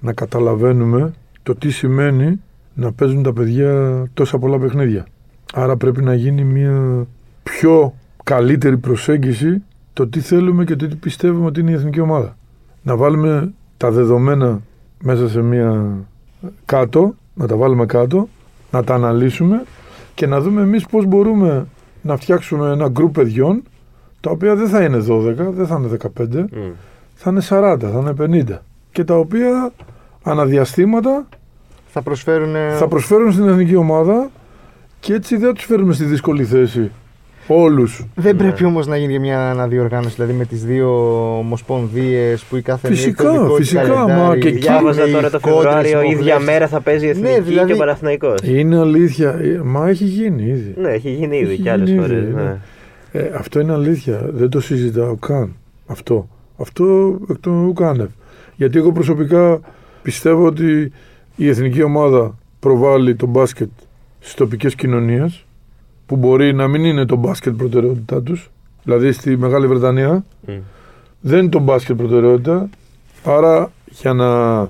να καταλαβαίνουμε το τι σημαίνει να παίζουν τα παιδιά τόσα πολλά παιχνίδια. Άρα πρέπει να γίνει μια πιο καλύτερη προσέγγιση το τι θέλουμε και το τι πιστεύουμε ότι είναι η εθνική ομάδα. Να βάλουμε τα δεδομένα μέσα σε μια κάτω, να τα βάλουμε κάτω, να τα αναλύσουμε και να δούμε εμείς πώς μπορούμε να φτιάξουμε ένα γκρουπ παιδιών τα οποία δεν θα είναι 12, δεν θα είναι 15, θα είναι 40, θα είναι 50 και τα οποία αναδιαστήματα Θα προσφέρουν. ε, θα προσφέρουν στην εθνική ομάδα και έτσι δεν τους φέρουμε στη δύσκολη θέση όλους. Δεν πρέπει όμως να γίνει μια αναδιοργάνωση, δηλαδή με τις δύο ομοσπονδίες που η κάθε μία Φυσικά, έχει το δικό της φυσικά, καλεντάρι, μα και εκεί- Διάβαζα οι τώρα το κόντρες Φεβρουάριο, υποβλέψεις. ίδια μέρα θα παίζει η Εθνική Ναι, δηλαδή- και ο Παναθηναϊκός. Είναι αλήθεια, ε, μα έχει γίνει ήδη. Ναι, έχει γίνει ήδη Έχει και άλλες γίνει φορές. ήδη, Ναι. ναι. Ε, αυτό είναι αλήθεια. Δεν το συζητάω καν. Αυτό. Αυτό εκ των ουκάνευ. Γιατί εγώ προσωπικά πιστεύω ότι η εθνική ομάδα προβάλλει το μπάσκετ στις τοπικές κοινωνίες που μπορεί να μην είναι το μπάσκετ προτεραιότητά τους. Δηλαδή στη Μεγάλη Βρετανία Μμ. δεν είναι το μπάσκετ προτεραιότητα. Άρα για να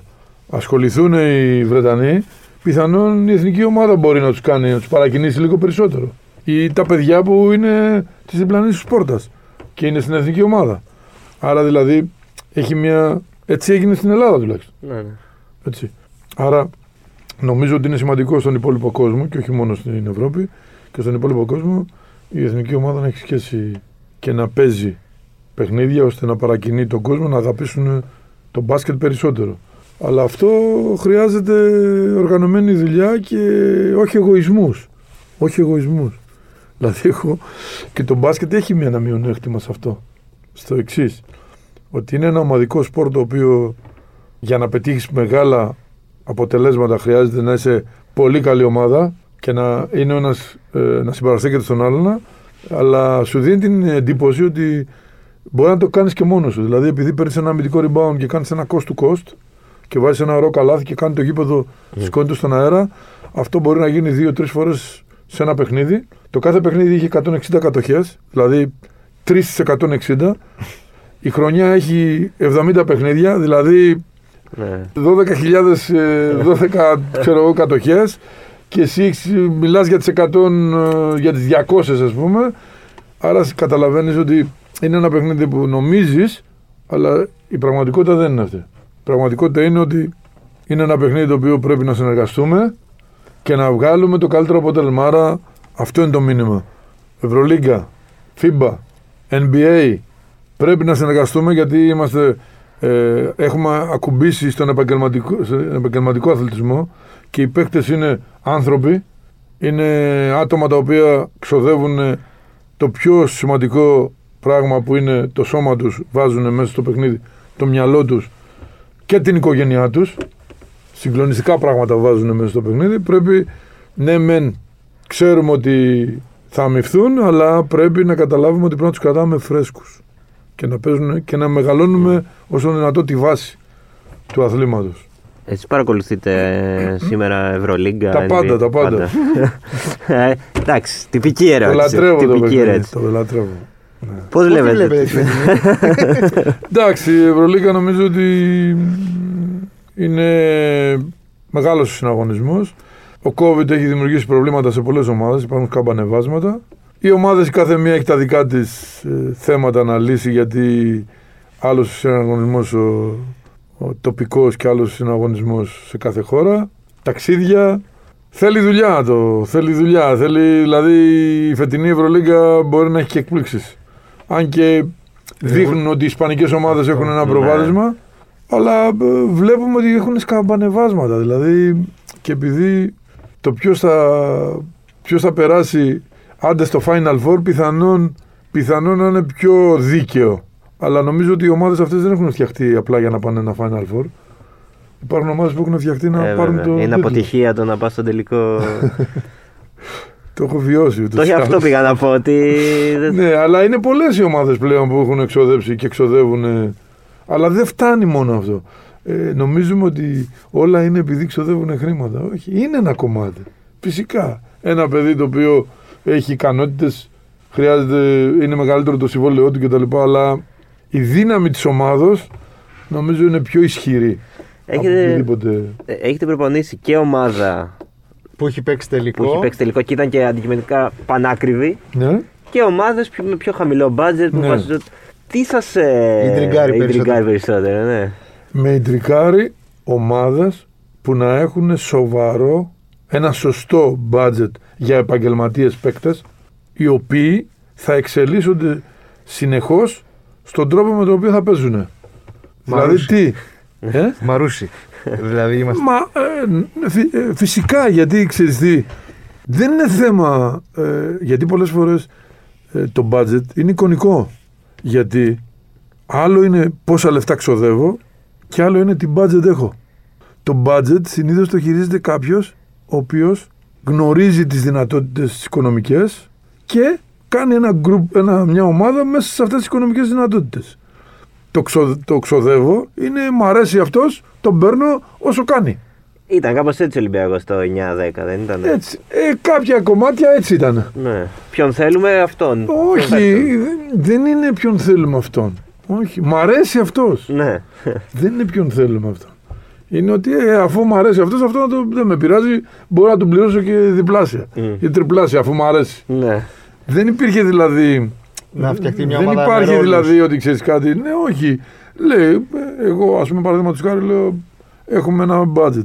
ασχοληθούν οι Βρετανοί, πιθανόν η εθνική ομάδα μπορεί να τους κάνει, να τους παρακινήσει λίγο περισσότερο. Ή τα παιδιά που είναι της διπλανής του πόρτα και είναι στην εθνική ομάδα. Άρα δηλαδή έχει μια. Έτσι έγινε στην Ελλάδα τουλάχιστον. Ναι, ναι. Έτσι. Άρα νομίζω ότι είναι σημαντικό στον υπόλοιπο κόσμο και όχι μόνο στην Ευρώπη και στον υπόλοιπο κόσμο η εθνική ομάδα να έχει σχέση και να παίζει παιχνίδια ώστε να παρακινεί τον κόσμο να αγαπήσουν το μπάσκετ περισσότερο. Αλλά αυτό χρειάζεται οργανωμένη δουλειά και όχι εγωισμούς. Όχι εγωισμούς. Δηλαδή έχω και το μπάσκετ έχει μια ένα μειονέκτημα σε αυτό. Στο εξής. Ότι είναι ένα ομαδικό σπορ το οποίο για να πετύχεις μεγάλα αποτελέσματα χρειάζεται να είσαι πολύ καλή ομάδα και να είναι ο ένας, ε, να συμπαραστέκεται στον άλλον αλλά σου δίνει την εντύπωση ότι μπορεί να το κάνεις και μόνος σου. Δηλαδή επειδή παίρνεις ένα αμυντικό rebound και κάνεις ένα cost to cost και βάζεις ένα ωραίο καλάθι και κάνει το γήπεδο σηκώνει το στον αέρα αυτό μπορεί να γίνει δύο-τρεις φορές σε ένα παιχνίδι. Το κάθε παιχνίδι είχε 160 κατοχές, δηλαδή 3 στις 160. Η χρονιά έχει 70 παιχνίδια, δηλαδή ναι. 12.000, ε, 12 ξέρω εγώ, κατοχές και εσύ έχεις- μιλάς για τις 100, ε, για τις 200 ας πούμε άρα καταλαβαίνεις ότι είναι ένα παιχνίδι που νομίζεις αλλά η πραγματικότητα δεν είναι αυτή. Η πραγματικότητα είναι ότι είναι ένα παιχνίδι το οποίο πρέπει να συνεργαστούμε και να βγάλουμε το καλύτερο αποτέλεσμα. Άρα αυτό είναι το μήνυμα. Ευρωλίγκα, FIBA, NBA, πρέπει να συνεργαστούμε γιατί είμαστε, ε, έχουμε ακουμπήσει στον επαγγελματικό, στον επαγγελματικό αθλητισμό και οι παίκτες είναι άνθρωποι, είναι άτομα τα οποία ξοδεύουν το πιο σημαντικό πράγμα που είναι το σώμα τους, βάζουν μέσα στο παιχνίδι το μυαλό τους και την οικογένειά τους συγκλονιστικά πράγματα βάζουν μέσα στο παιχνίδι. Πρέπει, ναι, μεν ξέρουμε ότι θα αμυφθούν, αλλά πρέπει να καταλάβουμε ότι πρέπει να τους κρατάμε φρέσκους και να παίζουν και να μεγαλώνουμε όσο δυνατό τη βάση του αθλήματος. Εσείς παρακολουθείτε ε, σήμερα Ευρωλίγκα. Τα NBA, πάντα, τα πάντα. Ε, εντάξει, τυπική Το ερώτηση. λατρεύω το τυπική παιχνίδι. ερώτηση. Το λατρεύω. Πώς Πώς τη βλέπετε; βλέπετε τη φετινή; Εντάξει, η Ευρωλίγα νομίζω ότι είναι μεγάλος ο συναγωνισμός. Ο COVID έχει δημιουργήσει προβλήματα σε πολλές ομάδες, υπάρχουν καμπανεβάσματα. Οι ομάδες κάθε μία έχει τα δικά της ε, θέματα να λύσει γιατί άλλος ο συναγωνισμός ο, ο τοπικός και άλλος ο συναγωνισμός σε κάθε χώρα. Ταξίδια, Θέλει δουλειά το. Θέλει δουλειά. Θέλει, δηλαδή η φετινή Ευρωλίγκα μπορεί να έχει και εκπλήξεις. Αν και δείχνουν ότι οι Ισπανικές ομάδες έχουν ένα Ναι. προβάδισμα. Αλλά ε, βλέπουμε ότι έχουν σκαμπανεβάσματα. Δηλαδή και επειδή το ποιος θα, ποιος θα περάσει άντε στο Final Four πιθανόν, πιθανόν να είναι πιο δίκαιο. Αλλά νομίζω ότι οι ομάδες αυτές δεν έχουν φτιαχτεί απλά για να πάνε ένα Final Four. Υπάρχουν ομάδες που έχουν φτιαχτεί να Ε, πάρουν βέβαια. το. Είναι τίτλο. αποτυχία το να πας στο τελικό. Το έχω βιώσει. ούτως το ή αυτό άλλως. πήγα να πω ότι. δεν- Ναι, αλλά είναι πολλές οι ομάδες πλέον που έχουν εξοδέψει και εξοδεύουν. ε, Αλλά δεν φτάνει μόνο αυτό. Ε, νομίζουμε ότι όλα είναι επειδή ξοδεύουν χρήματα. Όχι, είναι ένα κομμάτι. Φυσικά. Ένα παιδί το οποίο έχει ικανότητες, χρειάζεται, είναι μεγαλύτερο το συμβόλαιό του κτλ. Αλλά η δύναμη της ομάδος νομίζω είναι πιο ισχυρή. από Έχετε, οτιδήποτε. ε, έχετε προπονήσει και ομάδα Που έχει παίξει τελικό. που έχει παίξει τελικό και ήταν και αντικειμενικά πανάκριβη Ναι. και ομάδες με πιο χαμηλό budget που Ναι. βασίζονται. Τι σας ε, Ιντριγκάρει περισσότερο. περισσότερο, ναι. με ιντρικάρει ομάδες που να έχουν σοβαρό, ένα σωστό budget για επαγγελματίες παίκτες οι οποίοι θα εξελίσσονται συνεχώς στον τρόπο με τον οποίο θα παίζουν. Δηλαδή Μαρούσι. τι; Ε; Μαρούσι. δηλαδή είμαστε. Μα ε, φυ- ε, φυσικά γιατί ξέρεις τι, δεν είναι θέμα, ε, γιατί πολλές φορές ε, το budget είναι εικονικό. Γιατί άλλο είναι πόσα λεφτά ξοδεύω και άλλο είναι τι budget έχω. Το budget συνήθως το χειρίζεται κάποιος ο οποίος γνωρίζει τις δυνατότητες τις οικονομικές και κάνει ένα group, ένα, μια ομάδα μέσα σε αυτές τις οικονομικές δυνατότητες. Το, ξο, το ξοδεύω, είναι μ' αρέσει αυτός, τον παίρνω όσο κάνει. Ήταν κάπως έτσι ο Ολυμπιακός το 9-10, δεν ήταν; Έτσι. Ε, κάποια κομμάτια έτσι ήταν. Ναι. Ποιον θέλουμε, αυτόν; Ποιον Όχι, θέλουμε. δεν- δεν είναι ποιον θέλουμε αυτόν. Όχι, μ' αρέσει αυτός. Ναι. δεν είναι ποιον θέλουμε αυτόν. Είναι ότι ε, αφού μου αρέσει αυτός, αυτό να το, δεν με πειράζει, μπορώ να τον πληρώσω και διπλάσια Μμ. ή τριπλάσια αφού μου αρέσει. ναι. Δεν υπήρχε δηλαδή. Να φτιαχτεί μια δεν ομάδα με υπάρχει ρόλους. δηλαδή ότι ξέρεις κάτι. Ναι, όχι. Λέει, ε, εγώ ας πούμε παραδείγματο χάρη λέω, έχουμε ένα budget.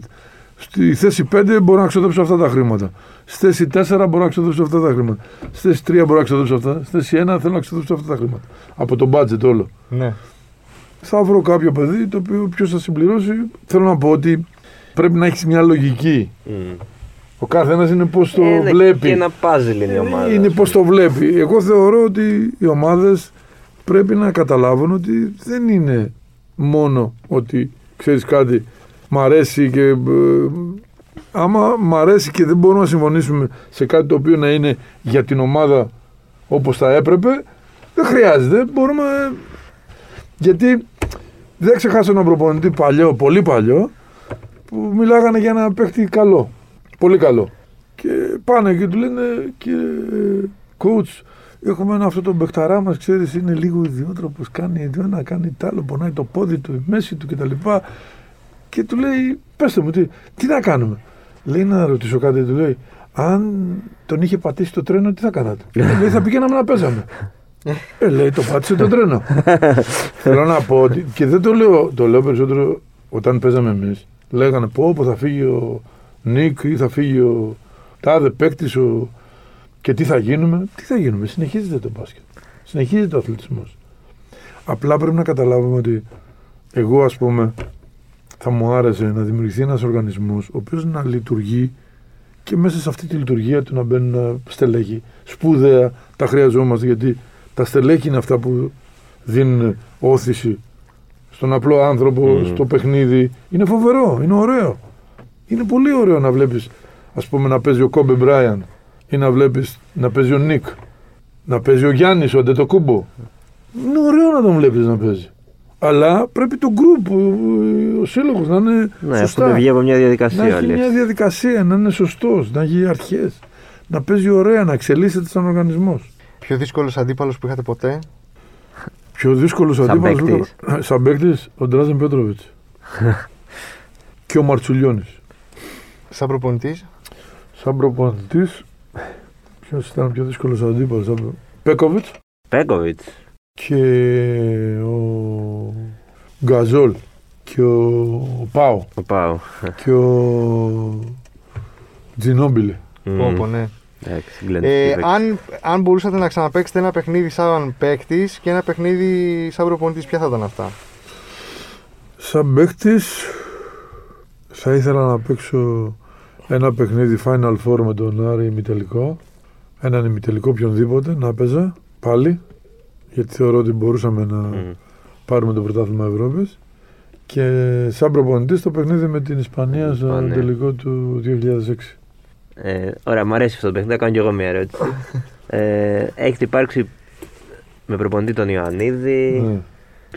Στη θέση 5 μπορώ να ξοδέψω αυτά τα χρήματα. Στη θέση 4 μπορώ να ξοδέψω αυτά τα χρήματα. Στη θέση 3 μπορώ να ξοδέψω αυτά. Στη θέση 1 θέλω να ξοδέψω αυτά τα χρήματα. Από το budget όλο. Ναι. Θα βρω κάποιο παιδί το οποίο ποιος θα συμπληρώσει. Θέλω να πω ότι πρέπει να έχεις μια λογική. Μμ. Ο καθένας είναι πώς το Ε, ναι, βλέπει. Και ένα puzzle είναι η ομάδα. Είναι πώς το βλέπει. Εγώ θεωρώ ότι οι ομάδες πρέπει να καταλάβουν ότι δεν είναι μόνο ότι ξέρεις κάτι, μ' αρέσει και. ε, άμα μ' αρέσει και δεν μπορούμε να συμφωνήσουμε σε κάτι το οποίο να είναι για την ομάδα όπως θα έπρεπε, δεν χρειάζεται. Μπορούμε. Γιατί δεν ξεχάσω έναν προπονητή παλιό, πολύ παλιό, που μιλάγανε για ένα παίχτη καλό. Πολύ καλό. Και πάνε και του λένε και coach, έχουμε ένα αυτό τον παιχταρά μας, ξέρεις, είναι λίγο ιδιότροπος, κάνει το ένα, κάνει το άλλο, πονάει το πόδι του, η μέση του κτλ. Και του λέει, πέστε μου, τι, τι να κάνουμε; Λέει να ρωτήσω κάτι, του λέει, αν τον είχε πατήσει το τρένο, τι θα κάνατε; λέει, θα πηγαίναμε να παίζαμε. Ε, λέει, το πάτησε το τρένο. Θέλω να πω ότι, και δεν το λέω, το λέω περισσότερο όταν παίζαμε εμείς. Λέγανε, πω, πω θα φύγει ο Νίκ ή θα φύγει ο τάδε παίκτης ο... και τι θα γίνουμε. Τι θα γίνουμε, συνεχίζεται το μπάσκετ. Συνεχίζεται ο αθλητισμός. Απλά πρέπει να καταλάβουμε ότι εγώ ας πούμε θα μου άρεσε να δημιουργηθεί ένας οργανισμός ο οποίος να λειτουργεί και μέσα σε αυτή τη λειτουργία του να μπαίνουν στελέχη. Σπουδαία τα χρειαζόμαστε γιατί τα στελέχη είναι αυτά που δίνουν όθηση στον απλό άνθρωπο, Μμμ. στο παιχνίδι. Είναι φοβερό, είναι ωραίο. Είναι πολύ ωραίο να βλέπεις ας πούμε να παίζει ο Κόμπε Μπράιαν ή να βλέπεις να παίζει ο Νίκ, να παίζει ο Γιάννης, ο Αντετοκούμπο. Είναι ωραίο να τον βλέπεις να παίζει. Αλλά πρέπει το group, ο- ο σύλλογος να είναι Ναι, σωστά. αυτό βγει από μια Να διαδικασία έχει όλοι. μια διαδικασία, να είναι σωστός, να έχει αρχές. Να παίζει ωραία, να εξελίσσεται σαν οργανισμός. Πιο δύσκολος αντίπαλος που είχατε ποτέ; Πιο δύσκολος Σαν αντίπαλος που παίκτης. είχα- Σαν παίκτης, ο Ντράζεν Πέτροβιτς. και ο Μαρτσουλιώνης. Σαν προπονητής; Σαν προπονητής, ποιος ήταν ο πιο δύσκολος αντίπαλος. Σαν... προ- Πέκοβιτς Πέκοβιτς. και ο Γκαζόλ και ο Πάο Ο Πάου. και ο, Τζινόμπιλε. Πω, πω, ναι. Εντάξει, Glenn Ε, Stevens. αν, αν μπορούσατε να ξαναπαίξετε ένα παιχνίδι σαν παίκτης και ένα παιχνίδι σαν προπονητής, ποια θα ήταν αυτά; Σαν παίκτης, θα ήθελα να παίξω ένα παιχνίδι Final Four με τον Άρη ημιτελικό. Έναν ημιτελικό οποιονδήποτε να παίζα πάλι. Γιατί θεωρώ ότι μπορούσαμε να Μμ. πάρουμε το πρωτάθλημα Ευρώπης. Και σαν προπονητής το παιχνίδι με την Ισπανία στο Ισπανία. τελικό του 2006. Ε, ωραία, μου αρέσει αυτό το παιχνίδι, θα κάνω κι εγώ μια ερώτηση. ε, έχετε υπάρξει με προπονητή τον Ιωαννίδη,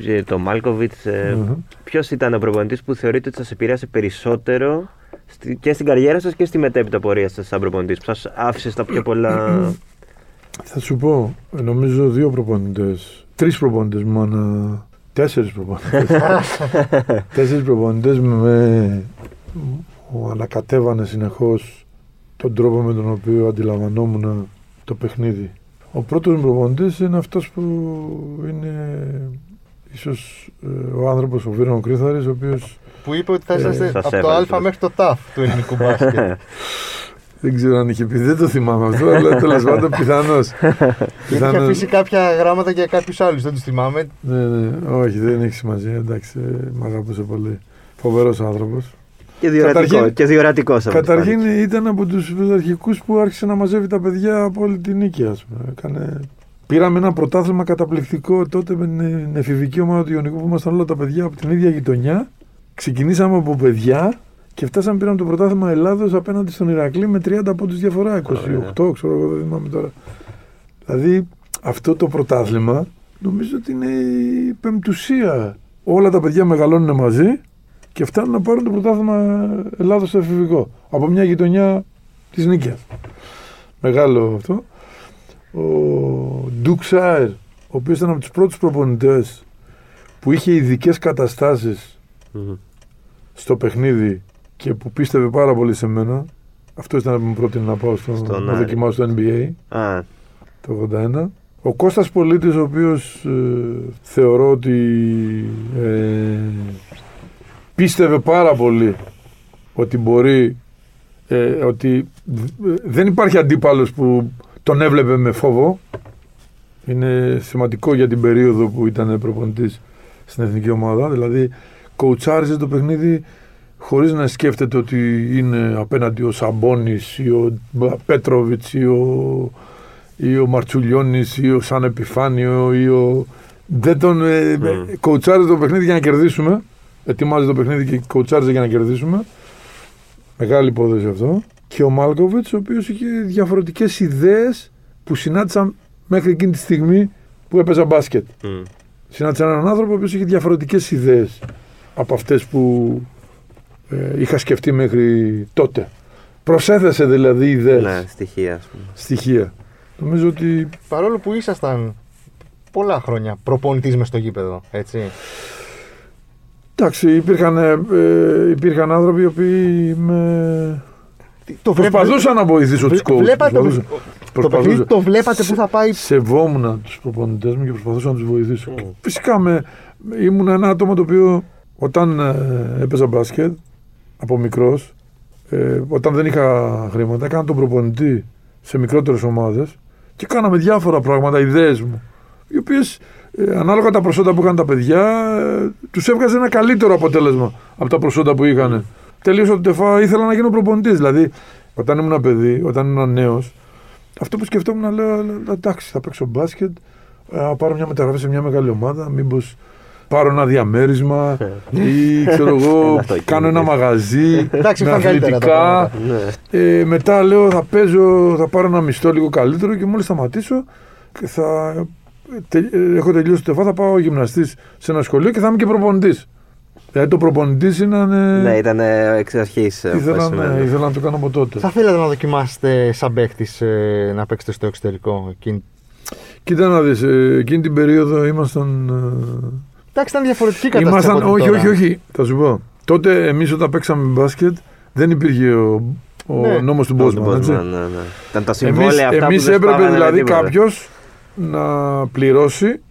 Ναι. ε, τον Μάλκοβιτς. Ε, Μμμ. Ποιος ήταν ο προπονητής που θεωρείτε ότι σας επηρέασε περισσότερο στη- και στην καριέρα σας και στη μετέπειτα πορεία σας σαν προπονητής, που σας άφησε στα πιο πολλά. Θα σου πω, ε, νομίζω δύο προπονητές. Τρεις προπονητές μόνο. Τέσσερις προπονητές. Τέσσερις προπονητές με. μου ανακατέβανε συνεχώς τον τρόπο με τον οποίο αντιλαμβανόμουν το παιχνίδι. Ο πρώτος μου προπονητής είναι αυτός που είναι ίσως ε, ο άνθρωπος ο Βίρον Κρύθαρης, ο οποίος Που είπε ότι θα Ε, είσαστε σας από το έβαλε, Α μέχρι το ΤΑΦ του ελληνικού μπάσκετ. δεν ξέρω αν είχε πει, δεν το θυμάμαι αυτό, αλλά τέλος πάντων πιθανώς. Γιατί είχε αφήσει κάποια γράμματα για κάποιους άλλους, δεν τους θυμάμαι. Ναι, ναι, όχι, δεν έχει σημασία. Εντάξει, ε, μ' αγαπούσε πολύ. Φοβερός άνθρωπος. Και διορατικό. Καταρχήν- Και διορατικός, από ό,τι Καταρχήν φάνηκε. ήταν από τους αρχικούς που άρχισε να μαζεύει τα παιδιά από όλη την νίκη, ας πούμε. Έκανε... Πήραμε ένα πρωτάθλημα καταπληκτικό τότε με την εφηβική ομάδα του Ιωνικού που ήμασταν όλα τα παιδιά από την ίδια γειτονιά. Ξεκινήσαμε από παιδιά και φτάσαμε πήραμε το πρωτάθλημα Ελλάδος απέναντι στον Ηρακλή με 30 πόντους διαφορά. 28, ξέρω εγώ, δεν θυμάμαι τώρα. Δηλαδή αυτό το πρωτάθλημα νομίζω ότι είναι η πεμπτουσία. Όλα τα παιδιά μεγαλώνουν μαζί και φτάνουν να πάρουν το πρωτάθλημα Ελλάδος στο εφηβικό. Από μια γειτονιά της Νίκαιας. Μεγάλο αυτό. Ο Ντουκ Σάιρ, ο οποίος ήταν από τους πρώτους προπονητές που είχε ειδικές καταστάσεις Μμμ. στο παιχνίδι και που πίστευε πάρα πολύ σε μένα. Αυτό ήταν που μου πρότεινε να πάω στο, Στον να Άρη. δοκιμάσω στο NBA Α, το 81. Ο Κώστας Πολίτης, ο οποίος ε, θεωρώ ότι ε, πίστευε πάρα πολύ ότι μπορεί, ε, ότι δ- δεν υπάρχει αντίπαλος που τον έβλεπε με φόβο. Είναι σημαντικό για την περίοδο που ήταν προπονητής στην εθνική ομάδα. Δηλαδή, κοουτσάριζε το παιχνίδι χωρίς να σκέφτεται ότι είναι απέναντι ο Σαμπόνης ή ο Πέτροβιτς ή ο, ή ο Μαρτσουλιώνης ή ο Σαν Επιφάνιο ή ο... Δεν τον... Ε, Μμ. Κοουτσάριζε το παιχνίδι για να κερδίσουμε. Ετοιμάζει το παιχνίδι και κοουτσάριζε για να κερδίσουμε. Μεγάλη υπόθεση αυτό. Και ο Μάλκοβιτς, ο οποίος είχε διαφορετικές ιδέες που συνάντησαν μέχρι εκείνη τη στιγμή που έπαιζα μπάσκετ. μμ. Συνάντησα έναν άνθρωπο ο οποίος είχε διαφορετικές ιδέες από αυτές που ε, είχα σκεφτεί μέχρι τότε. Προσέθεσε δηλαδή ιδέες, Ναι, στοιχεία, ας πούμε. στοιχεία. Νομίζω ότι Παρόλο που ήσασταν πολλά χρόνια προπονητής μες στο γήπεδο, έτσι. Εντάξει, υπήρχαν, ε, ε, υπήρχαν άνθρωποι οι οποίοι με... Το προσπαθούσα να βοηθήσω τους coach. Βλέπατε το, προσπαθούσα. το Προσπαθούσα. παιχνίδι, το βλέπατε που θα πάει. Σεβόμουν τους προπονητές μου και προσπαθούσα να τους βοηθήσω. Μμ. Φυσικά με, ήμουν ένα άτομο το οποίο όταν ε, έπαιζα μπάσκετ από μικρός, ε, όταν δεν είχα χρήματα, έκανα τον προπονητή σε μικρότερες ομάδες και κάναμε διάφορα πράγματα, ιδέες μου, οι οποίες ε, ανάλογα τα προσόντα που είχαν τα παιδιά, ε, τους έβγαζε ένα καλύτερο αποτέλεσμα από τα προσόντα που είχαν. Τελείωσα το τεφά, ήθελα να γίνω προπονητής. Δηλαδή, όταν ήμουν παιδί, όταν ήμουν νέος, αυτό που σκεφτόμουν, λέω, λέω, εντάξει, θα παίξω μπάσκετ, ε, να πάρω μια μεταγραφή σε μια μεγάλη ομάδα, μήπως πάρω ένα διαμέρισμα ή ξέρω εγώ, Ένα αυτοκίνητο. κάνω ένα μαγαζί Εντάξει, με ήρθαν καλύτερα τα αθλητικά. πράγματα. Ναι. Ε, μετά λέω θα παίζω, θα πάρω ένα μισθό λίγο καλύτερο και μόλις σταματήσω και θα τε- ε, έχω τελειώσει το τεφά, θα πάω γυμναστής σε ένα σχολείο και θα είμαι και προπονητής. Δηλαδή το προπονητής ήταν... ε, Ναι, ήταν ε, εξ αρχής. ήθελα, ναι, ήθελα να το κάνω από τότε. Θα θέλατε να δοκιμάσετε σαν παίκτης να παίξετε στο εξωτερικό. εκείνη- Κοίτα να δεις, ε, εκείνη την περίοδο ήμασταν... ε, Εντάξει, ήταν διαφορετική κατάσταση. Ήμασταν, από ό,τι όχι, τώρα. όχι, όχι. Θα σου πω. Τότε εμείς όταν παίξαμε μπάσκετ δεν υπήρχε ο, ο Ναι. νόμος του Ναι, Μπόσμαν. έτσι. ναι, ναι. Ήταν τα Εμείς, συμβόλαια αυτά εμείς που δεν έπρεπε σπάγανε με δηλαδή τίποτα. κάποιο να πληρώσει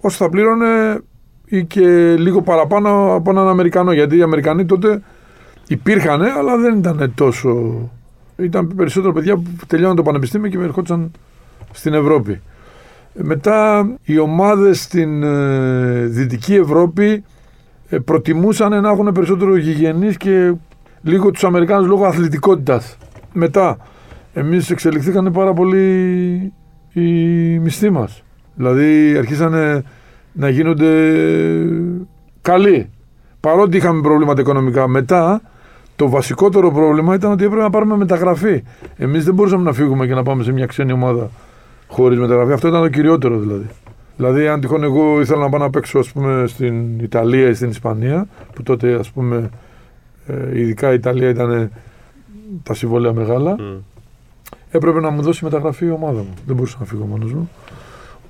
όσο θα πλήρωνε ή και λίγο παραπάνω από έναν Αμερικανό. Γιατί οι Αμερικανοί τότε υπήρχαν, αλλά δεν ήταν τόσο ήταν περισσότερο παιδιά που τελειώναν το πανεπιστήμιο και ερχόντουσαν στην Ευρώπη. Ε, Μετά οι ομάδες στην ε, Δυτική Ευρώπη ε, προτιμούσαν να έχουν περισσότερο γηγενείς και λίγο τους Αμερικάνους λόγω αθλητικότητας. Μετά εμείς εξελιχθήκανε πάρα πολύ οι μισθοί μας. Δηλαδή αρχίσανε να γίνονται καλοί. Παρότι είχαμε προβλήματα οικονομικά. Μετά το βασικότερο πρόβλημα ήταν ότι έπρεπε να πάρουμε μεταγραφή. Εμείς δεν μπορούσαμε να φύγουμε και να πάμε σε μια ξένη ομάδα χωρίς μεταγραφή. Αυτό ήταν το κυριότερο δηλαδή. Δηλαδή, αν τυχόν εγώ ήθελα να πάω να παίξω ας πούμε, στην Ιταλία ή στην Ισπανία, που τότε ας πούμε, ε, ειδικά η Ιταλία ήταν τα συμβόλαια μεγάλα, Μμ. Έπρεπε να μου δώσει μεταγραφή η ομάδα μου. Δεν μπορούσα να φύγω μόνος μου.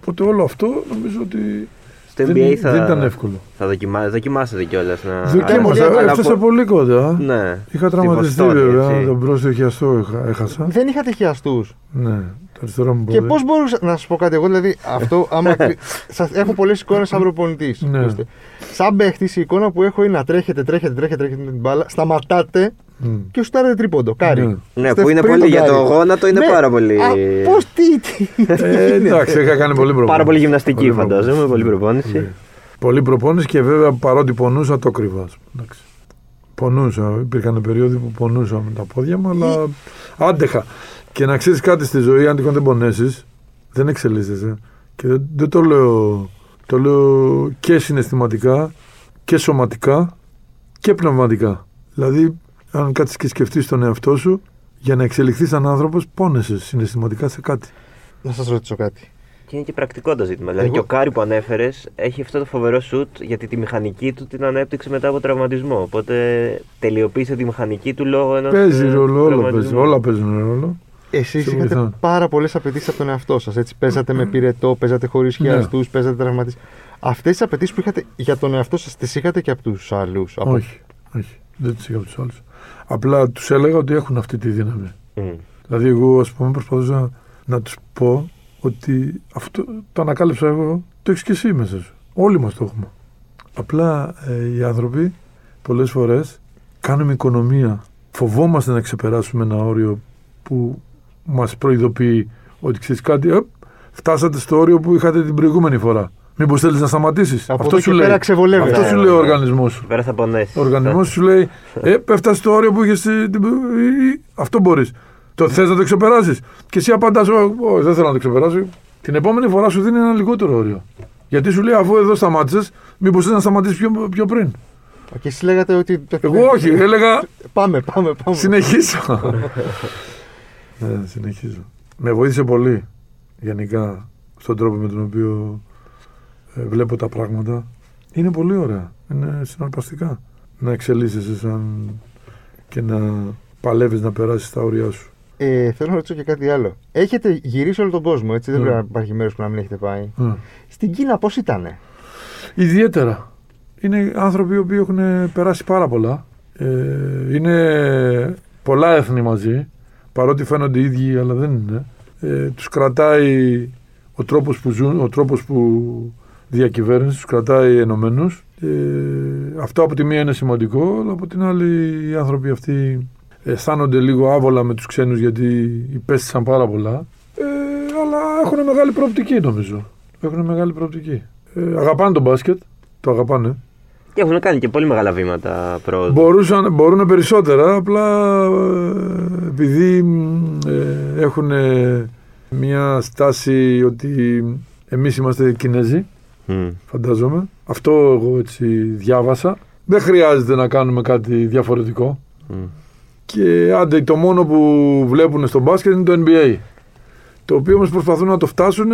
Οπότε όλο αυτό νομίζω ότι Στο δεν, NBA θα, δεν ήταν εύκολο. θα δοκιμά, δοκιμάσετε κιόλας να. Δοκίμασα, αλλά- αλλά έφτασα από- πολύ κοντά. Ναι. Είχα τραυματιστεί Βοστόνη, βέβαια. έτσι. Τον πρόσθιο χιαστό είχα- έχασα. Δεν είχατε χιαστούς. Ναι, το αριστερό μου Και πόδι. πώς μπορούσα να σας πω κάτι, εγώ δηλαδή αυτό. Άμα, σας, έχω πολλές εικόνες σαν προπονητής. Ναι. Σαν παίχτης, η εικόνα που έχω είναι να τρέχετε, τρέχετε, τρέχετε, τρέχετε με την μπάλα, σταματάτε Μμ. και σουτάρετε τρίποντο. Κάρι. Ναι. Ναι, Είστε που είναι πριν πολύ τον για το Κάρι. γόνατο, είναι Ναι. πάρα πολύ. Α, πώς, τι, τι, τι Ε, γίνεται. εντάξει, είχα κάνει πολύ προπόνηση. Πάρα πολύ γυμναστική Πολύ φαντάζομαι, προπόνηση. πολύ προπόνηση. Πολύ. Πολύ προπόνηση και βέβαια παρότι πονούσα το κρυβά. ας πούμε, εντάξει. Πονούσα. Υπήρχαν περίοδοι που πονούσα με τα πόδια μου, αλλά άντεχα. Και να ξέρεις κάτι στη ζωή, αν τυχόν δεν πονέσεις, δεν εξελίσσεσαι. Και δεν, δεν το λέω. Το λέω και συναισθηματικά και σωματικά και πνευματικά. Δηλαδή, αν κάτσεις και σκεφτείς τον εαυτό σου, για να εξελιχθείς σαν άνθρωπος, πόνεσαι συναισθηματικά σε κάτι. Να σας ρωτήσω κάτι. Και είναι και πρακτικό το ζήτημα. Δηλαδή Εγώ- και ο Κάρι που ανέφερες έχει αυτό το φοβερό σουτ γιατί τη μηχανική του την ανέπτυξε μετά από τραυματισμό. Οπότε τελειοποίησε τη μηχανική του λόγω ενός. Παίζει ρόλο, όλα, παίζει, όλα παίζουν ρόλο. Εσείς Σε είχατε βοηθάνε. πάρα πολλές απαιτήσεις από τον εαυτό σας. Παίζατε με πυρετό, παίζατε χωρίς Ναι. χιαστούς, παίζατε τραυματίσει. Αυτές τις απαιτήσεις που είχατε για τον εαυτό σας, τις είχατε και από τους άλλους. Όχι, όχι. Δεν του είχα από τους άλλους. Απλά τους έλεγα ότι έχουν αυτή τη δύναμη. Μμ. Δηλαδή, εγώ ας πούμε προσπαθούσα να τους πω ότι αυτό το ανακάλυψα εγώ, το έχεις και εσύ μέσα σου. Όλοι μας το έχουμε. Απλά ε, οι άνθρωποι πολλές φορές κάνουμε οικονομία. Φοβόμαστε να ξεπεράσουμε ένα όριο που μας προειδοποιεί ότι ξέρεις κάτι, «Οπ, φτάσατε στο όριο που είχατε την προηγούμενη φορά. Μήπως θέλεις να σταματήσεις; Από Αυτό εδώ σου και λέει. πέρα ξεβολεύεται. Αυτό σου Ναι, λέει ο ναι. οργανισμός σου. Πέρα θα πονέσει. Ο οργανισμός σου λέει: Ε, πέφτασε στο όριο που είχες. Αυτό μπορείς. Το θες να το ξεπεράσεις. Και εσύ απαντάς: Όχι, δεν θέλω να το ξεπεράσω. Την επόμενη φορά σου δίνει ένα λιγότερο όριο. Γιατί σου λέει: Αφού εδώ σταμάτησες, μήπως θες να σταματήσεις πιο, πιο πριν. Και εσεί λέγατε ότι. το- Εγώ όχι, έλεγα: Πάμε, πάμε, πάμε. Συνεχίσω. ναι, συνεχίζω. Με βοήθησε πολύ γενικά στον τρόπο με τον οποίο ε, βλέπω τα πράγματα. Είναι πολύ ωραία. Είναι συναρπαστικά να εξελίσσεσαι σαν και να παλεύεις να περάσεις τα όρια σου. Ε, θέλω να ρωτήσω και κάτι άλλο. Έχετε γυρίσει όλο τον κόσμο, έτσι; Δεν Ναι. πρέπει να υπάρχει μέρος που να μην έχετε πάει. Ε. Στην Κίνα πώς ήτανε; Ιδιαίτερα. Είναι άνθρωποι οι οποίοι έχουν περάσει πάρα πολλά. Ε, είναι πολλά έθνη μαζί, παρότι φαίνονται οι ίδιοι, αλλά δεν είναι. Ε, τους κρατάει ο τρόπος που ζουν, ο τρόπος που διακυβέρνηση, τους κρατάει ενωμένους. Ε, αυτό από τη μία είναι σημαντικό, αλλά από την άλλη οι άνθρωποι αυτοί αισθάνονται λίγο άβολα με τους ξένους γιατί υπέστησαν πάρα πολλά. Ε, αλλά έχουν μεγάλη προοπτική νομίζω. Έχουν μεγάλη προοπτική. Ε, αγαπάνε τον μπάσκετ, το αγαπάνε. Και έχουν κάνει και πολύ μεγάλα βήματα πρόοδου. Μπορούσαν, μπορούν περισσότερα, απλά ε, επειδή μ, ε, έχουν ε, μια στάση ότι εμείς είμαστε Κινέζοι, Μμ. φαντάζομαι. Αυτό εγώ έτσι διάβασα. Δεν χρειάζεται να κάνουμε κάτι διαφορετικό. Μμ. Και άντε, το μόνο που βλέπουν στο μπάσκετ είναι το NBA. Το οποίο όμως προσπαθούν να το φτάσουν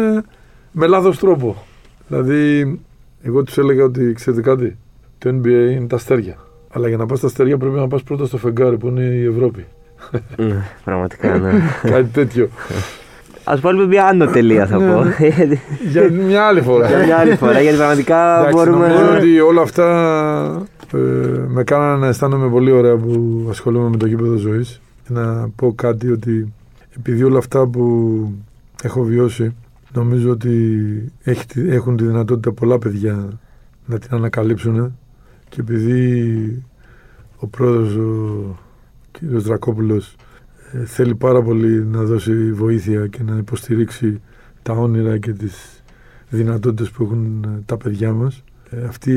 με λάθος τρόπο. Δηλαδή, εγώ τους έλεγα ότι ξέρετε κάτι, το NBA είναι τα αστέρια. Αλλά για να πας στα αστέρια πρέπει να πας πρώτα στο φεγγάρι που είναι η Ευρώπη. Ναι, Πραγματικά, ναι. κάτι τέτοιο. Α βάλουμε μια άνω τελεία, θα Ναι, πω. ναι. για μια άλλη φορά. Για μια άλλη φορά, γιατί πραγματικά Εντάξει, νομίζω μπορούμε. ότι όλα αυτά ε, με κάνανε να αισθάνομαι πολύ ωραία που ασχολούμαι με το γήπεδο ζωής. Να πω κάτι ότι επειδή όλα αυτά που έχω βιώσει, νομίζω ότι έχει, τη- έχουν τη δυνατότητα πολλά παιδιά να την ανακαλύψουν και επειδή ο πρόεδρος ο κ. Δρακόπουλος ε, θέλει πάρα πολύ να δώσει βοήθεια και να υποστηρίξει τα όνειρα και τις δυνατότητες που έχουν ε, τα παιδιά μας. Ε, αυτή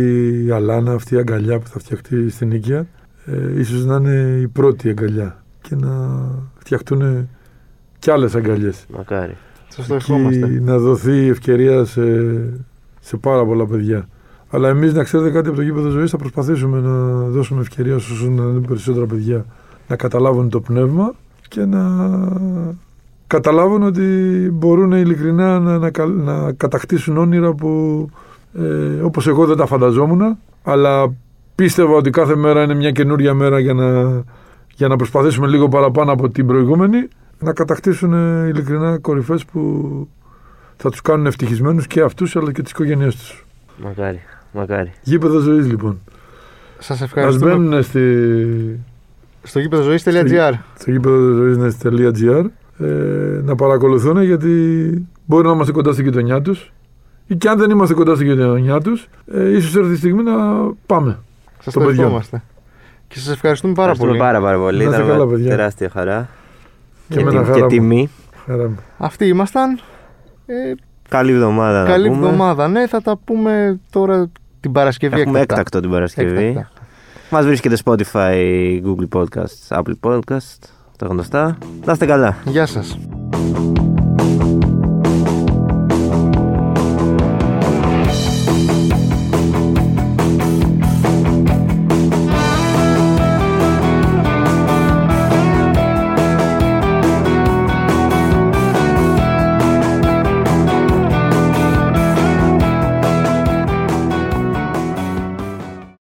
η αλάνα, αυτή η αγκαλιά που θα φτιαχτεί στην Ίκαια ε, ίσως να είναι η πρώτη αγκαλιά και να φτιαχτούν κι άλλες αγκαλιές. Μακάρι. Σας το Εκεί ευχόμαστε. να δοθεί ευκαιρία σε, σε πάρα πολλά παιδιά. Αλλά εμείς να ξέρετε κάτι από το γήπεδο ζωής, θα προσπαθήσουμε να δώσουμε ευκαιρία σε όσους να είναι περισσότερα παιδιά να καταλάβουν το πνεύμα και να καταλάβουν ότι μπορούν ειλικρινά να, να, κα- να κατακτήσουν όνειρα που ε, όπως εγώ δεν τα φανταζόμουν αλλά πίστευα ότι κάθε μέρα είναι μια καινούρια μέρα για να, για να προσπαθήσουμε λίγο παραπάνω από την προηγούμενη να κατακτήσουν ε, ειλικρινά κορυφές που θα τους κάνουν ευτυχισμένους και αυτούς αλλά και τις οικογένειές τους. Μακάρι. Μακάρι. Γήπεδος ζωής λοιπόν. Σας Ας ευχαριστούμε. μπαίνουν στη, Στο γήπεδο ζωής.gr. στο γήπεδο ζωής.gr ε, να παρακολουθούν γιατί μπορεί να είμαστε κοντά στην γειτονιά τους ή και αν δεν είμαστε κοντά στην γειτονιά τους ε, ίσως έρθει η στιγμή να πάμε. Σας το το παιδιό. ευχόμαστε. Και σας ευχαριστούμε πάρα Ευχαριστούμε πολύ. πάρα, πάρα πολύ. Να είστε Ήταν καλά, μια παιδιά. τεράστια χαρά. Και Και, εμένα τιμ- χαρά και μου. τιμή. Χαρά μου. Αυτοί ήμασταν. Ε, Καλή εβδομάδα. καλή να πούμε. εβδομάδα. Ναι, θα τα πούμε τώρα την Παρασκευή. Έχουμε έκτακτα. έκτακτο την Παρασκευή. Έκτακτα. Μας βρίσκεται Spotify, Google Podcasts, Apple Podcasts, τα γνωστά. Να είστε καλά. Γεια σας.